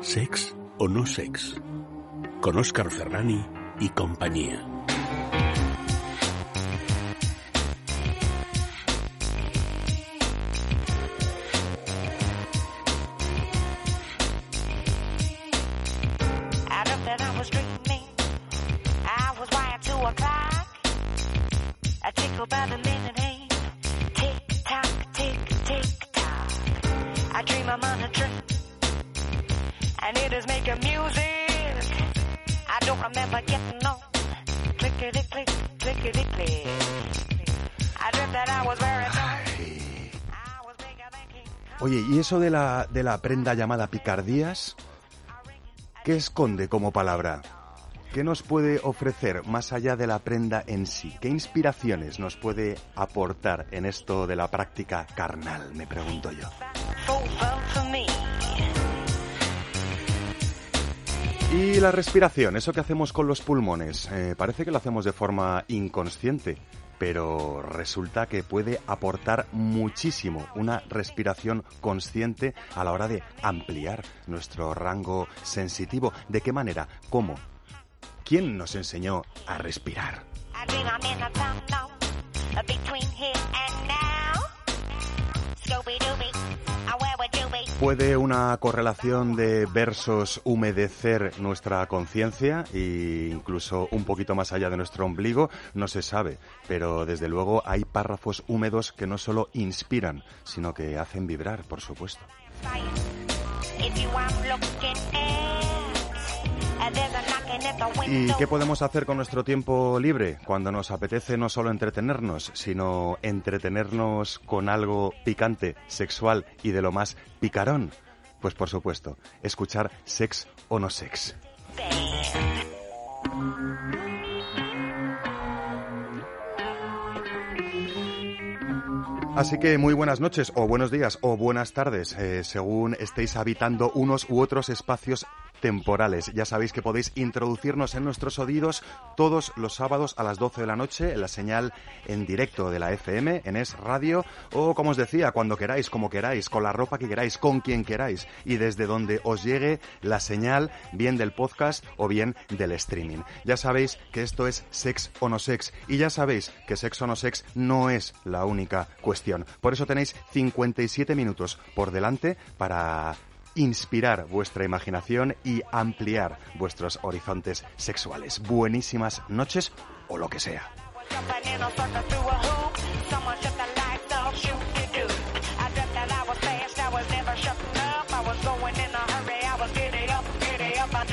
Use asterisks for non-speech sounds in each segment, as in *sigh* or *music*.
Sex o no sex. Con Oscar Ferrani y compañía. Kong. Oye, ¿y eso de la, de la prenda llamada picardías? ¿Qué esconde como palabra? ¿Qué nos puede ofrecer más allá de la prenda en sí? ¿Qué inspiraciones nos puede aportar en esto de la práctica carnal, me pregunto yo? Y la respiración, eso que hacemos con los pulmones, eh, parece que lo hacemos de forma inconsciente, pero resulta que puede aportar muchísimo una respiración consciente a la hora de ampliar nuestro rango sensitivo. ¿De qué manera? ¿Cómo? ¿Quién nos enseñó a respirar? ¿Puede una correlación de versos humedecer nuestra conciencia e incluso un poquito más allá de nuestro ombligo? No se sabe, pero desde luego hay párrafos húmedos que no solo inspiran, sino que hacen vibrar, por supuesto. ¿Y qué podemos hacer con nuestro tiempo libre cuando nos apetece no solo entretenernos, sino entretenernos con algo picante, sexual y de lo más picarón? Pues por supuesto, escuchar sex o no sex. Así que muy buenas noches, o buenos días, o buenas tardes, eh, según estéis habitando unos u otros espacios temporales. Ya sabéis que podéis introducirnos en nuestros oídos todos los sábados a las 12 de la noche en la señal en directo de la FM, en Es Radio, o como os decía, cuando queráis, como queráis, con la ropa que queráis, con quien queráis, y desde donde os llegue la señal, bien del podcast o bien del streaming. Ya sabéis que esto es Sex o no Sex, y ya sabéis que Sex o no Sex no es la única cuestión. Por eso tenéis 57 minutos por delante para inspirar vuestra imaginación y ampliar vuestros horizontes sexuales. Buenísimas noches o lo que sea.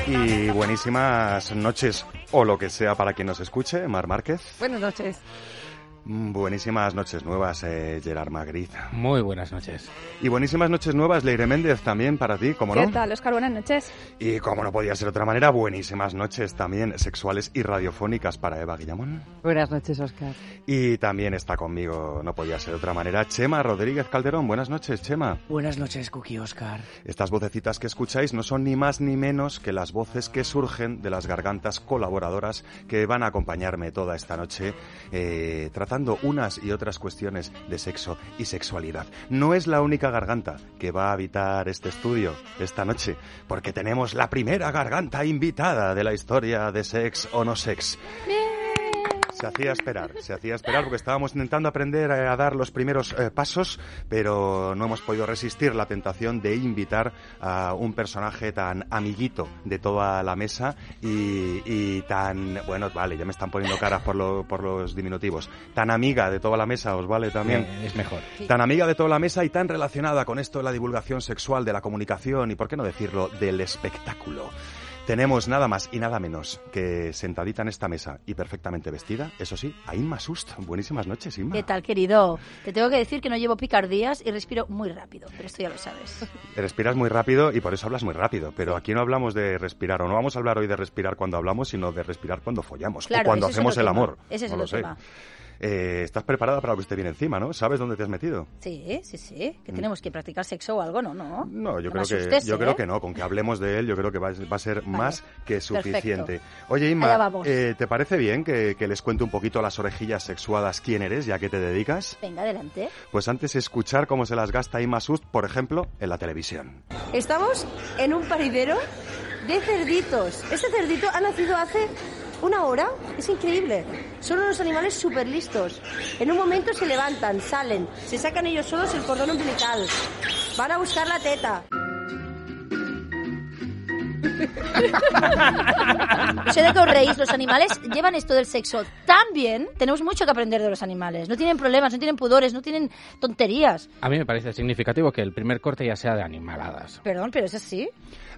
Y buenísimas noches o lo que sea para quien nos escuche, Mar Márquez. Buenas noches. Mm, Buenísimas noches nuevas, eh, Gerard Magritte. Muy buenas noches. Y buenísimas noches nuevas, Leire Méndez, también para ti, como no. ¿Qué tal, Oscar? Buenas noches. Y como no podía ser de otra manera, buenísimas noches también sexuales y radiofónicas para Eva Guillamón. Buenas noches, Oscar. Y también está conmigo, no podía ser de otra manera, Chema Rodríguez Calderón. Buenas noches, Chema. Buenas noches, Cookie Oscar. Estas vocecitas que escucháis no son ni más ni menos que las voces que surgen de las gargantas colaboradoras que van a acompañarme toda esta noche eh, tratando unas y otras cuestiones de sexo y sexualidad. No es la única garganta que va a habitar este estudio esta noche, porque tenemos la primera garganta invitada de la historia de Sex o No Sex. Se hacía esperar, se hacía esperar porque estábamos intentando aprender a dar los primeros eh, pasos, pero no hemos podido resistir la tentación de invitar a un personaje tan amiguito de toda la mesa y, y tan, bueno, vale, ya me están poniendo caras por, lo- por los diminutivos, tan amiga de toda la mesa, ¿os vale también? Eh, es mejor. Tan amiga de toda la mesa y tan relacionada con esto de la divulgación sexual, de la comunicación y, por qué no decirlo, del espectáculo. Tenemos nada más y nada menos que sentadita en esta mesa y perfectamente vestida, eso sí, a Inma Sust. Buenísimas noches, Inma. ¿Qué tal, querido? Te tengo que decir que no llevo picardías y respiro muy rápido, pero esto ya lo sabes. *laughs* Respiras muy rápido y por eso hablas muy rápido, pero aquí no hablamos de respirar, o no vamos a hablar hoy de respirar cuando hablamos, sino de respirar cuando follamos, Claro, o cuando hacemos el tema. amor. Ese es no el lo sé. Eh, estás preparada para lo que te viene encima, ¿no? ¿Sabes dónde te has metido? Sí, sí, sí. ¿Que tenemos que practicar sexo o algo? No, no. Mm. No, yo creo que yo ¿eh? creo que no. Con que hablemos de él, yo creo que va, va a ser más que suficiente. Oye, Allá Inma, eh, ¿te parece bien que, que les cuente un poquito a las orejillas sexuadas quién eres, ya que te dedicas? Venga, adelante. Pues antes escuchar cómo se las gasta Inma Sust, por ejemplo, en la televisión. Estamos en un paridero de cerditos. Este cerdito ha nacido hace una hora. Es increíble. Son unos animales súper listos. En un momento se levantan, salen, se sacan ellos solos el cordón umbilical. Van a buscar la teta. No *laughs* sé de qué os reís, los animales llevan esto del sexo tan bien, tenemos mucho que aprender de los animales. No tienen problemas, no tienen pudores, no tienen tonterías. A mí me parece significativo que el primer corte ya sea de animaladas. Perdón, pero es así.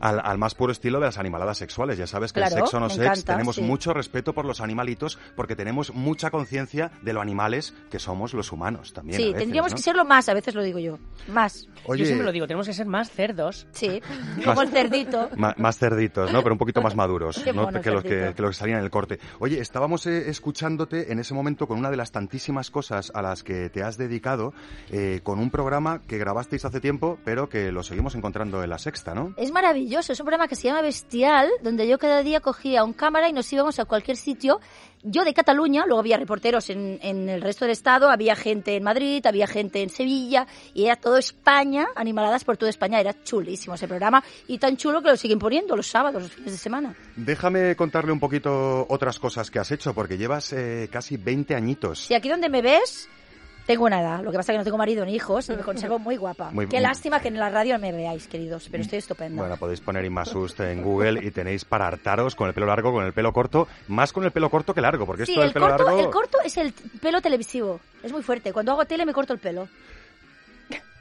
Al, al más puro estilo de las animaladas sexuales. Ya sabes que Claro, el sexo no sex encanta, tenemos sí. mucho respeto por los animalitos porque tenemos mucha conciencia de lo animales que somos los humanos también. sí, a veces, tendríamos ¿no? que serlo más, a veces lo digo yo. Más. Oye, Yo siempre lo digo, tenemos que ser más cerdos. Sí, *laughs* como el cerdito. Más cerditos, ¿no? Pero un poquito más maduros, *laughs* que, los que, que los que salían en el corte. Oye, estábamos eh, escuchándote en ese momento con una de las tantísimas cosas a las que te has dedicado, eh, con un programa que grabasteis hace tiempo, pero que lo seguimos encontrando en la sexta, ¿no? Es maravilloso, es un programa que se llama Bestial, donde yo cada día cogía un cámara y nos íbamos a cualquier sitio. Yo de Cataluña, luego había reporteros en, en el resto del estado, había gente en Madrid, había gente en Sevilla, y era todo España, animaladas por toda España. Era chulísimo ese programa, y tan chulo que lo siguen poniendo los sábados, los fines de semana. Déjame contarle un poquito otras cosas que has hecho, porque llevas eh, casi 20 añitos. Si aquí donde me ves, tengo una edad. Lo que pasa es que no tengo marido ni hijos y me conservo muy guapa. Muy- Qué muy- lástima que en la radio me veáis, queridos, pero estoy estupenda. Bueno, podéis poner Inmasust en Google y tenéis para hartaros con el pelo largo, con el pelo corto, más con el pelo corto que largo, porque Sí, esto del el pelo corto, largo... el corto es el pelo televisivo. Es muy fuerte. Cuando hago tele me corto el pelo.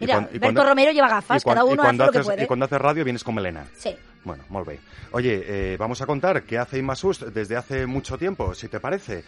Mira, Berto cuando- Romero lleva gafas, cuan- cada uno cuando hace lo que puede. Y cuando haces radio vienes con melena. Sí. Bueno, bien. Oye, eh, vamos a contar qué hace Inmasust desde hace mucho tiempo, si te parece.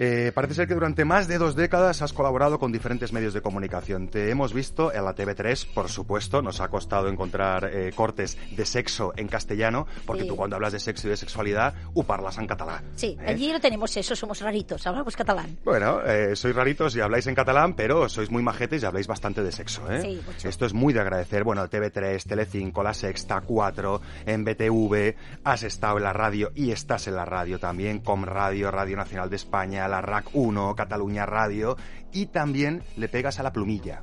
Eh, parece ser que durante más de dos décadas has colaborado con diferentes medios de comunicación. Te hemos visto en la TV3, por supuesto. Nos ha costado encontrar eh, cortes de sexo en castellano, porque Sí. tú cuando hablas de sexo y de sexualidad, u parlas en catalán. Sí, ¿eh? allí no tenemos eso, somos raritos, hablamos catalán. Bueno, eh, sois raritos y habláis en catalán, pero sois muy majetes y habláis bastante de sexo, ¿eh? Sí, mucho. Esto es muy de agradecer. Bueno, TV3, Telecinco, La Sexta, 4, en BTV, has estado en la radio y estás en la radio también, Com Radio, Radio Nacional de España, la RAC 1, Cataluña Radio, y también le pegas a la plumilla.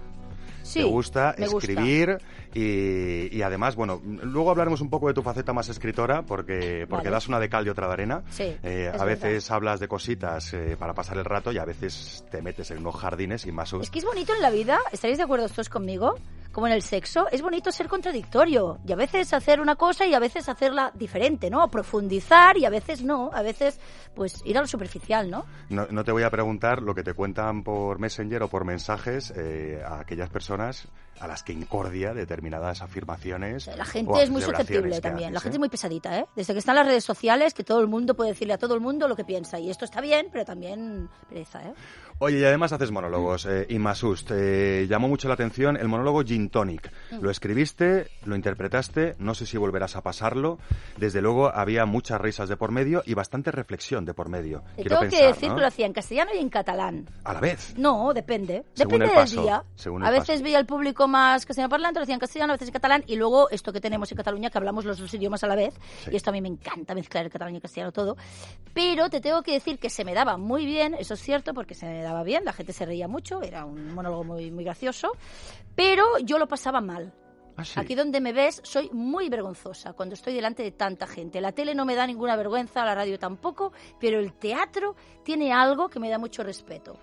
Sí, Te gusta me gusta. escribir y, y además, bueno, luego hablaremos un poco de tu faceta más escritora porque, porque Vale. das una de cal y otra de arena. Sí, Eh, a veces hablas de cositas eh, para pasar el rato y a veces te metes en unos jardines y más Es que es bonito en la vida, ¿estaréis de acuerdo todos conmigo? Como en el sexo, es bonito ser contradictorio y a veces hacer una cosa y a veces hacerla diferente, ¿no? Profundizar y a veces no, a veces pues ir a lo superficial, ¿no? No, no te voy a preguntar lo que te cuentan por Messenger o por mensajes eh, a aquellas personas a las que incordia determinadas afirmaciones. La gente es muy susceptible también. La haces, gente ¿eh? es muy pesadita, ¿eh? Desde que están las redes sociales, que todo el mundo puede decirle a todo el mundo lo que piensa. Y esto está bien, pero también pereza, ¿eh? Oye, y además haces monólogos, eh, Inmasust. Eh, llamó mucho la atención el monólogo Gin Tonic. Mm. Lo escribiste, lo interpretaste, no sé si volverás a pasarlo. Desde luego había muchas risas de por medio y bastante reflexión de por medio. Te Quiero tengo que decir ¿no? que lo hacía en castellano y en catalán. A la vez. No, depende. Según depende el del día. el a veces veía al público más castellano parlante, lo hacía en castellano, a veces en catalán, y luego esto que tenemos en Cataluña, que hablamos los dos idiomas a la vez, Sí. y esto a mí me encanta mezclar el catalán y el castellano todo. Pero te tengo que decir que se me daba muy bien, eso es cierto, porque se me daba bien, la gente se reía mucho, era un monólogo muy, muy gracioso, pero yo lo pasaba mal. Ah, sí. Aquí donde me ves soy muy vergonzosa cuando estoy delante de tanta gente. La tele no me da ninguna vergüenza, la radio tampoco, pero el teatro tiene algo que me da mucho respeto.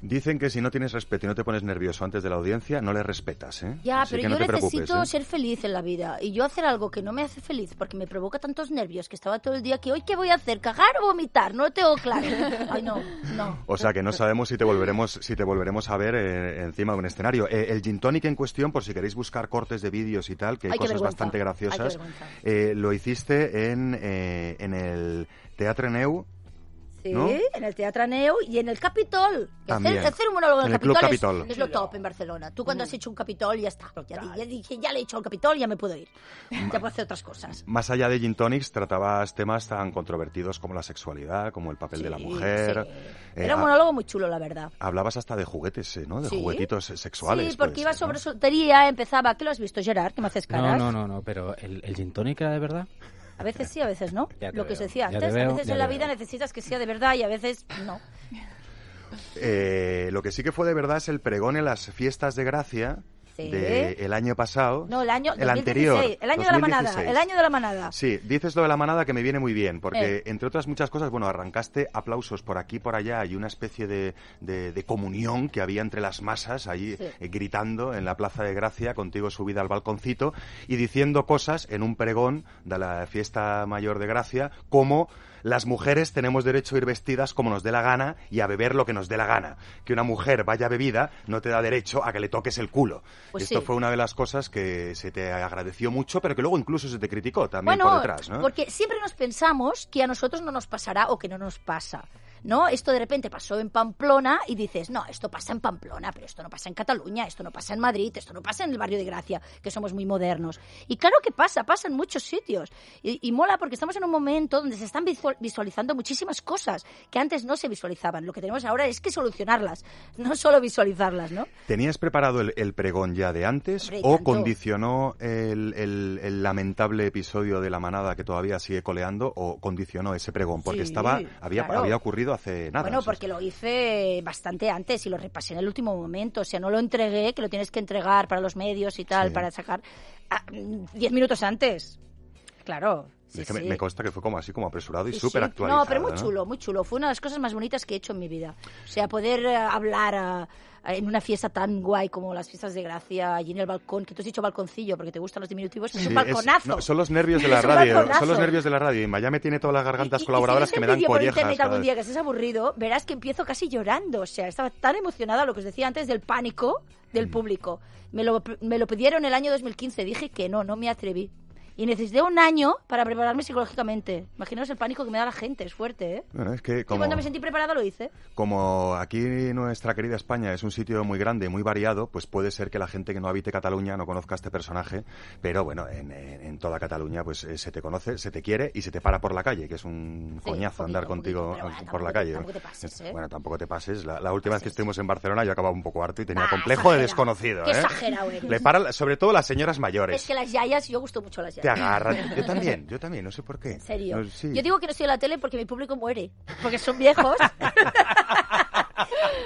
Dicen que si no tienes respeto y no te pones nervioso antes de la audiencia, no le respetas, ¿eh? Ya, Así pero que yo te necesito ¿eh? ser feliz en la vida. Y yo hacer algo que no me hace feliz porque me provoca tantos nervios que estaba todo el día que hoy qué voy a hacer, cagar o vomitar, no lo tengo claro. *laughs* Ay, no, no. O sea que no sabemos si te volveremos, si te volveremos a ver eh, encima de un escenario. Eh, el Gin Tonic en cuestión, por si queréis buscar cortes de vídeos y tal, que hay cosas bastante graciosas, vergüenza. eh, lo hiciste en, en el Teatre Neu Sí, ¿no? en el Teatro Neu y en el Capitol. También. Hacer, hacer un monólogo en el, el Capitol, es- lo top en Barcelona. Tú cuando has hecho un Capitol ya está. Ya, di- ya dije, ya le he hecho al Capitol, ya me puedo ir. Ya puedo hacer otras cosas. Más allá de Gin Tonics, tratabas temas tan controvertidos como la sexualidad, como el papel de la mujer. sí. Eh, Era un monólogo muy chulo, la verdad. Hablabas hasta de juguetes, eh, ¿no? De Sí. juguetitos sexuales. Sí, porque iba ser, ¿no? sobre soltería, empezaba... ¿Qué lo has visto, Gerard? ¿Que me haces No, caras? no, no, no, pero ¿el, el gin tonic era de verdad? A veces sí, a veces no. Lo que veo, se decía antes. veo, a veces en la vida necesitas que sea de verdad y a veces no. Eh, lo que sí que fue de verdad es el pregón en las fiestas de gracia Sí. del año pasado. No, el año el 2016, anterior. El año de la manada. 2016. El año de la manada. Sí, dices lo de la manada que me viene muy bien, porque Eh. entre otras muchas cosas, bueno, arrancaste aplausos por aquí y por allá y una especie de, de- de comunión que había entre las masas Sí. eh, gritando en la Plaza de Gracia, contigo subida al balconcito y diciendo cosas en un pregón de la fiesta mayor de Gracia, como las mujeres tenemos derecho a ir vestidas como nos dé la gana y a beber lo que nos dé la gana. Que una mujer vaya bebida no te da derecho a que le toques el culo. Pues Esto sí. fue una de las cosas que se te agradeció mucho, pero que luego incluso se te criticó también Bueno, por detrás, ¿no? porque siempre nos pensamos que a nosotros no nos pasará o que no nos pasa. ¿No? Esto de repente pasó en Pamplona y dices, no, esto pasa en Pamplona, pero esto no pasa en Cataluña, esto no pasa en Madrid, esto no pasa en el barrio de Gracia, que somos muy modernos. Y claro que pasa, pasa en muchos sitios. Y, y mola porque estamos en un momento donde se están visual- visualizando muchísimas cosas que antes no se visualizaban. Lo que tenemos ahora es que solucionarlas, *laughs* no solo visualizarlas, ¿no? ¿Tenías preparado el, el pregón ya de antes Hombre, o tanto. condicionó el, el- el lamentable episodio de la manada que todavía sigue coleando o condicionó ese pregón? Porque Sí, estaba había, claro. había ocurrido hace nada. Bueno, porque lo hice bastante antes y lo repasé en el último momento. O sea, no lo entregué, que lo tienes que entregar para los medios y tal, Sí. para sacar ah, diez minutos antes. Claro. sí, es que me, sí. me consta que fue como así como apresurado y súper sí. actualizado. No, pero muy ¿no? chulo, muy chulo. Fue una de las cosas más bonitas que he hecho en mi vida. O sea, poder eh, hablar ah, en una fiesta tan guay como las fiestas de Gracia, allí en el balcón, que tú has dicho balconcillo porque te gustan los diminutivos, es Sí, un balconazo. no, son los nervios *laughs* de la radio, son los nervios de la radio. Y me tiene todas las gargantas Y- y- colaboradoras y si que me dan collejas. internet cada algún día que estés aburrido, verás que empiezo casi llorando. O sea, estaba tan emocionada, lo que os decía antes, del pánico del Mm. público. Me lo, me lo pidieron el año 2015, dije que no, no me atreví. Y necesité un año para prepararme psicológicamente. Imaginaos el pánico que me da la gente, es fuerte, ¿eh? Bueno, es que Y como... cuando me sentí preparada lo hice. Como aquí nuestra querida España es un sitio muy grande y muy variado, pues puede ser que la gente que no habite Cataluña no conozca a este personaje, pero bueno, en, en- toda Cataluña pues eh, se te conoce, se te quiere y se te para por la calle, que es un Sí, coñazo un andar poquito, un contigo poquito, bueno, por la calle. tampoco te pases, ¿eh? Bueno, tampoco te pases. La, la última vez que estuvimos en Barcelona yo acababa un poco harto y tenía Bah, complejo de desconocido. Qué ¿eh? exagerado eres. Le para, sobre todo las señoras mayores. Es que las yayas, yo gusto mucho las Te agarran. Yo también, yo también, no sé por qué. En serio. No, sí. Yo digo que no estoy en la tele porque mi público muere. Porque son viejos. *laughs*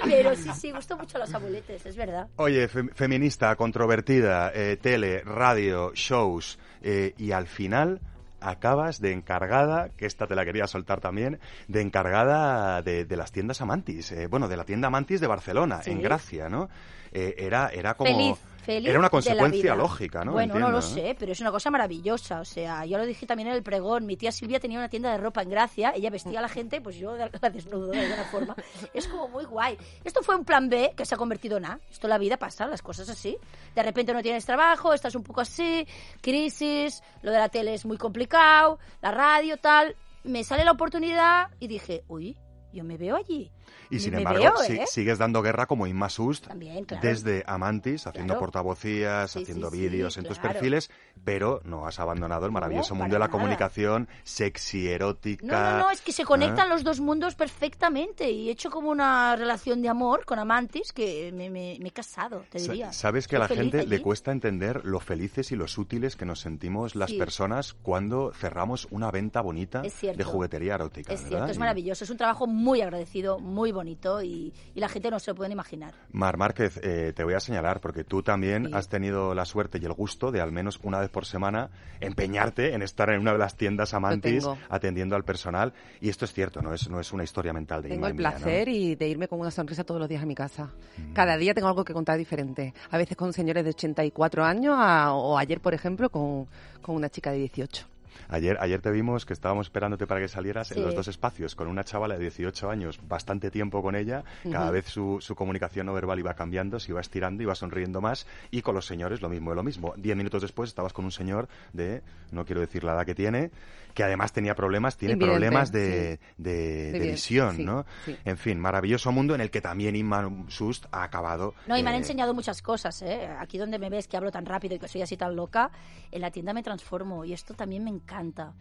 Pero sí, sí, gusto mucho los abueletes, es verdad. Oye, fem- feminista, controvertida, eh, tele, radio, shows, eh, y al final acabas de encargada, que esta te la quería soltar también, de encargada de, de las tiendas Amantis, eh, bueno, de la tienda Amantis de Barcelona, Sí. en Gracia, ¿no? Era, era como... Feliz, feliz. Era una consecuencia lógica, ¿no? Bueno, Entiendo, no lo sé, pero es una cosa maravillosa. O sea, yo lo dije también en el pregón. Mi tía Silvia tenía una tienda de ropa en Gracia. Ella vestía a la gente, pues yo la desnudo de alguna forma. Es como muy guay. Esto fue un plan B que se ha convertido en A. Esto la vida pasa, las cosas así. De repente no tienes trabajo, estás un poco así, crisis, lo de la tele es muy complicado, la radio, tal. Me sale la oportunidad y dije, uy, yo me veo allí. Y sin Me embargo, veo, si- ¿eh? sigues dando guerra como Inma Sust También, claro. desde Amantis, haciendo Claro. portavocías, Sí, haciendo sí, sí, vídeos en tus claro. perfiles, pero no has abandonado el maravilloso No, mundo de la nada. comunicación sexy, erótica. No, no, no, es que se conectan ¿eh? los dos mundos perfectamente y he hecho como una relación de amor con amantes que me, me- he casado, te diría. Sabes que a la gente le allí. cuesta entender lo felices y los útiles que nos sentimos las Sí. personas cuando cerramos una venta bonita de juguetería erótica. Es ¿verdad? cierto, es maravilloso, es un trabajo muy agradecido, muy bonito y, y la gente no se lo puede imaginar. Mar Márquez, eh, te voy a señalar porque tú también Sí. has tenido la suerte y el gusto de al menos una vez por semana empeñarte en estar en una de las tiendas Amantis atendiendo al personal y esto es cierto, no es no es una historia mental de Tengo el mía, ¿no? placer y de irme con una sonrisa todos los días a mi casa. Mm. Cada día tengo algo que contar diferente. A veces con señores de 84 años a- o ayer, por ejemplo, con, con una chica de 18. Ayer, ayer te vimos que estábamos esperándote para que salieras Sí. en los dos espacios con una chavala de 18 años, bastante tiempo con ella, cada vez su, su comunicación no verbal iba cambiando, se iba estirando, iba sonriendo más, y con los señores lo mismo de lo mismo. Diez minutos después estabas con un señor de, no quiero decir la edad que tiene, que además tenía problemas, tiene Invidente, problemas de, de- De de vi- visión, sí, ¿no? sí. En fin, maravilloso mundo en el que también Inma Sust ha acabado. No, y me han eh, enseñado muchas cosas, ¿eh? Aquí donde me ves que hablo tan rápido y que soy así tan loca, en la tienda me transformo y esto también me encanta.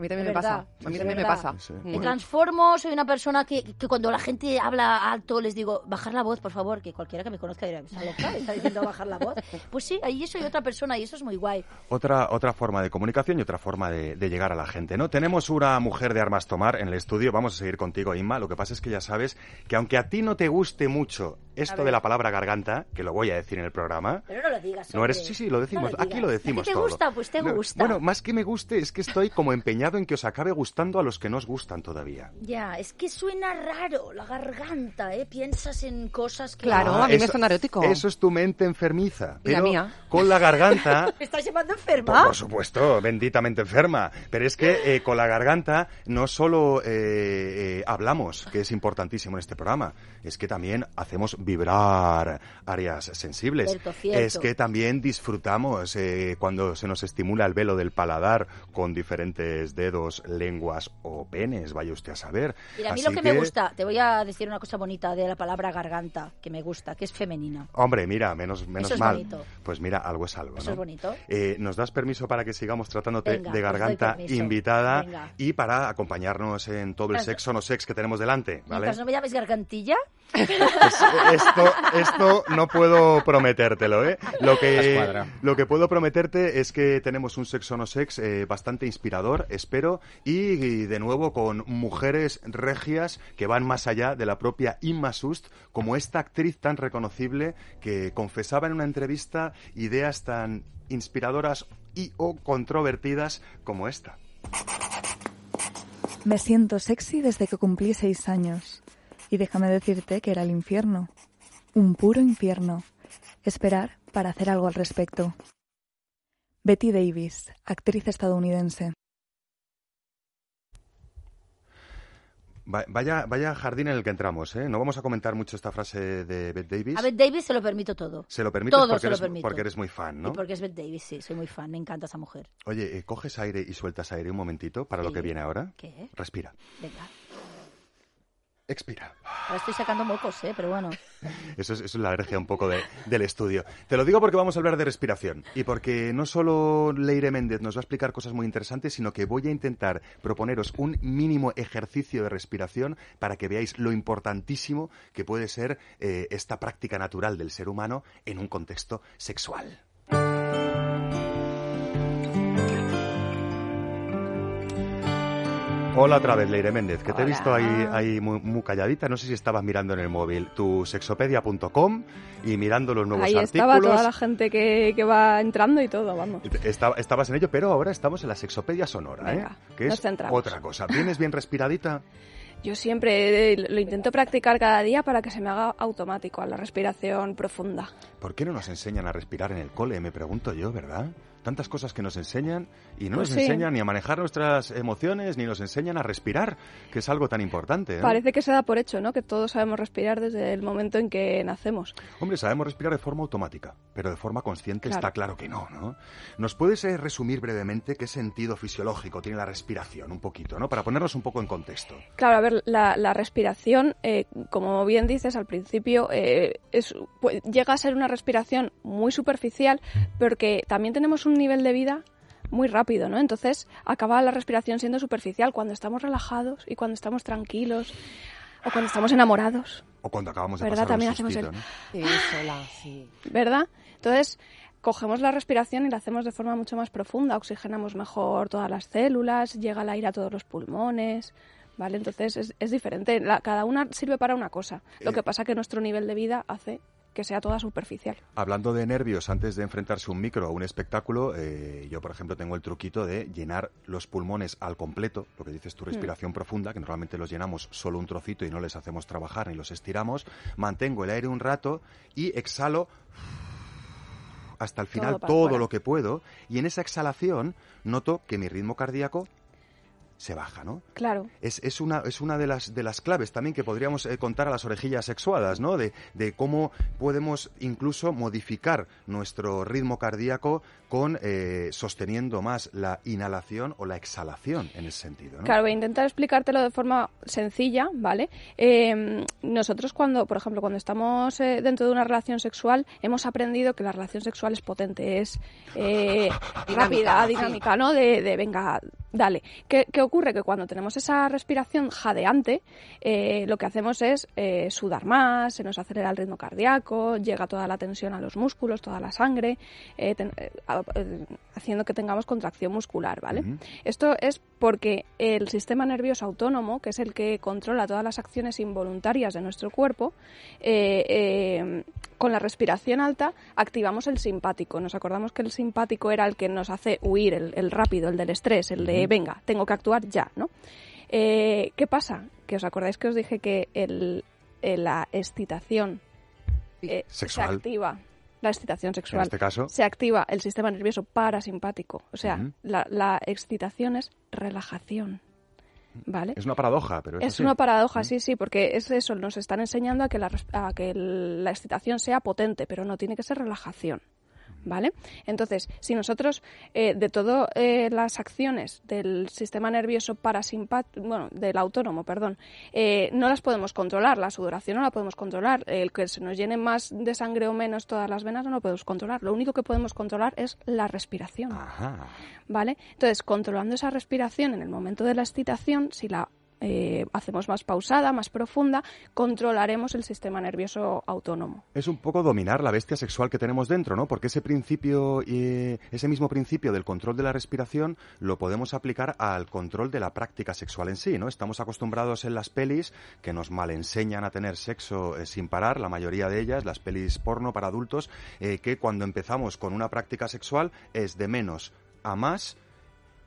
A mí también me pasa. A mí también me pasa. Sí. Me transformo, soy una persona que, que cuando la gente habla alto les digo, bajar la voz, por favor, que cualquiera que me conozca dirá, ¿está loca? ¿Está diciendo bajar la voz? *laughs* Pues sí, ahí soy otra persona y eso es muy guay. Otra, otra forma de comunicación y otra forma de, de llegar a la gente, ¿no? Tenemos una mujer de armas tomar en el estudio, vamos a seguir contigo, Inma. Lo que pasa es que ya sabes que aunque a ti no te guste mucho esto de la palabra garganta, que lo voy a decir en el programa, Pero no lo digas, no eres, sí, sí, lo decimos, No lo aquí lo decimos ¿A ti te todo. gusta? Pues te No, gusta. Bueno, más que me guste, es que estoy como empeñado en que os acabe gustando a los que no os gustan todavía. Ya, es que suena raro la garganta, ¿eh? Piensas en cosas que... Claro, Ah, a mí me eso- suena erótico. Eso es tu mente enfermiza. Y la Pero mía. con la garganta *laughs* ¿Me estás llamando Por, enferma? por supuesto, benditamente enferma. Pero es que eh, con la garganta no solo eh, eh, hablamos, que es importantísimo en este programa, es que también hacemos vibrar áreas sensibles. Cierto, cierto. Es que también disfrutamos eh, cuando se nos estimula el velo del paladar con diferentes dedos, lenguas o penes, vaya usted a saber. Mira, a mí Así lo que, me gusta, te voy a decir una cosa bonita de la palabra garganta, que me gusta, que es femenina. Hombre, mira, menos, menos Eso es mal. bonito. Pues mira, algo es algo. Eso ¿no? es bonito. Eh, ¿Nos das permiso para que sigamos tratándote Venga, de garganta invitada Venga. y para acompañarnos en todo el Mientras- sexo no sex que tenemos delante? ¿vale? Mientras no me llames gargantilla, Pues, eh, esto, esto no puedo prometértelo, ¿eh? Lo que, lo que puedo prometerte es que tenemos un sexo no sex eh, bastante inspirador, y, y de nuevo con mujeres regias que van más allá de la propia Inma Sust, como esta actriz tan reconocible que confesaba en una entrevista ideas tan inspiradoras y o controvertidas como esta. Me siento sexy desde que cumplí seis años. Y déjame decirte que era el infierno. Un puro infierno. Esperar para hacer algo al respecto. Betty Davis, actriz estadounidense. Vaya, vaya jardín en el que entramos, ¿eh? No vamos a comentar mucho esta frase de Bette Davis. a Beth Davis se lo permito todo. Se lo permites Todo porque, se lo eres, permito. porque eres muy fan, ¿no? Y porque es Beth Davis, sí, soy muy fan, me encanta esa mujer. Oye, eh, coges aire y sueltas aire un momentito para lo que viene ahora. ¿Qué? Respira. Venga. Expira. Ahora estoy sacando mocos, ¿eh? Pero bueno. *laughs* Eso es, eso es la alergia un poco de- del estudio. Te lo digo porque vamos a hablar de respiración. Y porque no solo Leire Méndez nos va a explicar cosas muy interesantes, sino que voy a intentar proponeros un mínimo ejercicio de respiración para que veáis lo importantísimo que puede ser eh, esta práctica natural del ser humano en un contexto sexual. Hola otra vez, Leire Méndez, que te he Hola. visto ahí, ahí muy, muy calladita. No sé si estabas mirando en el móvil tu sexopedia.com y mirando los nuevos Ahí artículos. estaba toda la gente que, que va entrando y todo, vamos. Estaba- estabas en ello, pero ahora estamos en la sexopedia sonora, Venga, ¿eh? Que es centramos. otra cosa. ¿Vienes bien respiradita? *laughs* Yo siempre eh, lo intento practicar cada día para que se me haga automático a la respiración profunda. ¿Por qué no nos enseñan a respirar en el cole? Me pregunto yo, ¿verdad? Tantas cosas que nos enseñan y no Pues nos sí. enseñan ni a manejar nuestras emociones ni nos enseñan a respirar, que es algo tan importante. ¿eh? Parece que se da por hecho, ¿no? Que todos sabemos respirar desde el momento en que nacemos. Hombre, sabemos respirar de forma automática, pero de forma consciente Claro. está claro que no, ¿no? ¿Nos puedes eh, resumir brevemente qué sentido fisiológico tiene la respiración, un poquito, ¿no? Para ponernos un poco en contexto. Claro, a ver, la, la respiración, eh, como bien dices al principio, eh, es, pu- llega a ser una respiración muy superficial, porque también tenemos un nivel de vida muy rápido, ¿no? Entonces acaba la respiración siendo superficial cuando estamos relajados y cuando estamos tranquilos o cuando estamos enamorados, O cuando acabamos de ¿Verdad? pasar un También hacemos sustito, el- ¿no? Sí, sola, sí. ¿verdad? Entonces cogemos la respiración y la hacemos de forma mucho más profunda, oxigenamos mejor todas las células, llega el aire a todos los pulmones, ¿vale? Entonces es, es diferente, La- cada una sirve para una cosa. Lo Eh. que pasa que nuestro nivel de vida hace que sea toda superficial. Hablando de nervios, antes de enfrentarse un micro o un espectáculo, eh, yo, por ejemplo, tengo el truquito de llenar los pulmones al completo, lo que dices tu respiración profunda, que normalmente los llenamos solo un trocito y no les hacemos trabajar ni los estiramos. Mantengo el aire un rato y exhalo hasta el final Todo todo lo que puedo y en esa exhalación noto que mi ritmo cardíaco se baja, ¿no? Claro. Es, es una, es una de, las, de las claves también que podríamos eh, contar a las orejillas sexuadas, ¿no? De, de cómo podemos incluso modificar nuestro ritmo cardíaco con eh, sosteniendo más la inhalación o la exhalación en ese sentido, ¿no? Claro, voy a intentar explicártelo de forma sencilla, ¿vale? Eh, nosotros cuando, por ejemplo, cuando estamos eh, dentro de una relación sexual, hemos aprendido que la relación sexual es potente, es eh, *laughs* rápida, dinámica, ¿no? De, de, venga, dale. ¿Qué, qué ocurre? Que cuando tenemos esa respiración jadeante, eh, lo que hacemos es eh, sudar más, se nos acelera el ritmo cardíaco, llega toda la tensión a los músculos, toda la sangre, eh, ten- eh, eh, haciendo que tengamos contracción muscular, ¿vale? Esto es porque el sistema nervioso autónomo, que es el que controla todas las acciones involuntarias de nuestro cuerpo, eh, eh, con la respiración alta activamos el simpático. Nos acordamos que el simpático era el que nos hace huir, el, el rápido, el del estrés, el de venga, tengo que actuar ya, ¿no? Eh, ¿Qué pasa? Que os acordáis que os dije que el, eh, la excitación eh, se Sexual. activa. La excitación En sexual este caso, se activa el sistema nervioso parasimpático. O sea, la excitación es relajación. ¿Vale? es una paradoja, pero es, Es así. una paradoja, sí, sí, porque es eso, nos están enseñando a que la, a que la excitación sea potente, pero no tiene que ser relajación. ¿Vale? Entonces, si nosotros eh, de todas las acciones del sistema nervioso parasimpático, bueno, del autónomo, perdón, eh, no las podemos controlar, la sudoración no la podemos controlar, el que se nos llene más de sangre o menos todas las venas no lo podemos controlar, lo único que podemos controlar es la respiración. Ajá. ¿Vale? Entonces, controlando esa respiración en el momento de la excitación, si la eh, hacemos más pausada, más profunda, controlaremos el sistema nervioso autónomo. Es un poco dominar la bestia sexual que tenemos dentro, ¿no? Porque ese principio, eh, ese mismo principio del control de la respiración lo podemos aplicar al control de la práctica sexual en sí, ¿no? Estamos acostumbrados en las pelis que nos malenseñan a tener sexo eh, sin parar, la mayoría de ellas, las pelis porno para adultos, que cuando empezamos con una práctica sexual es de menos a más,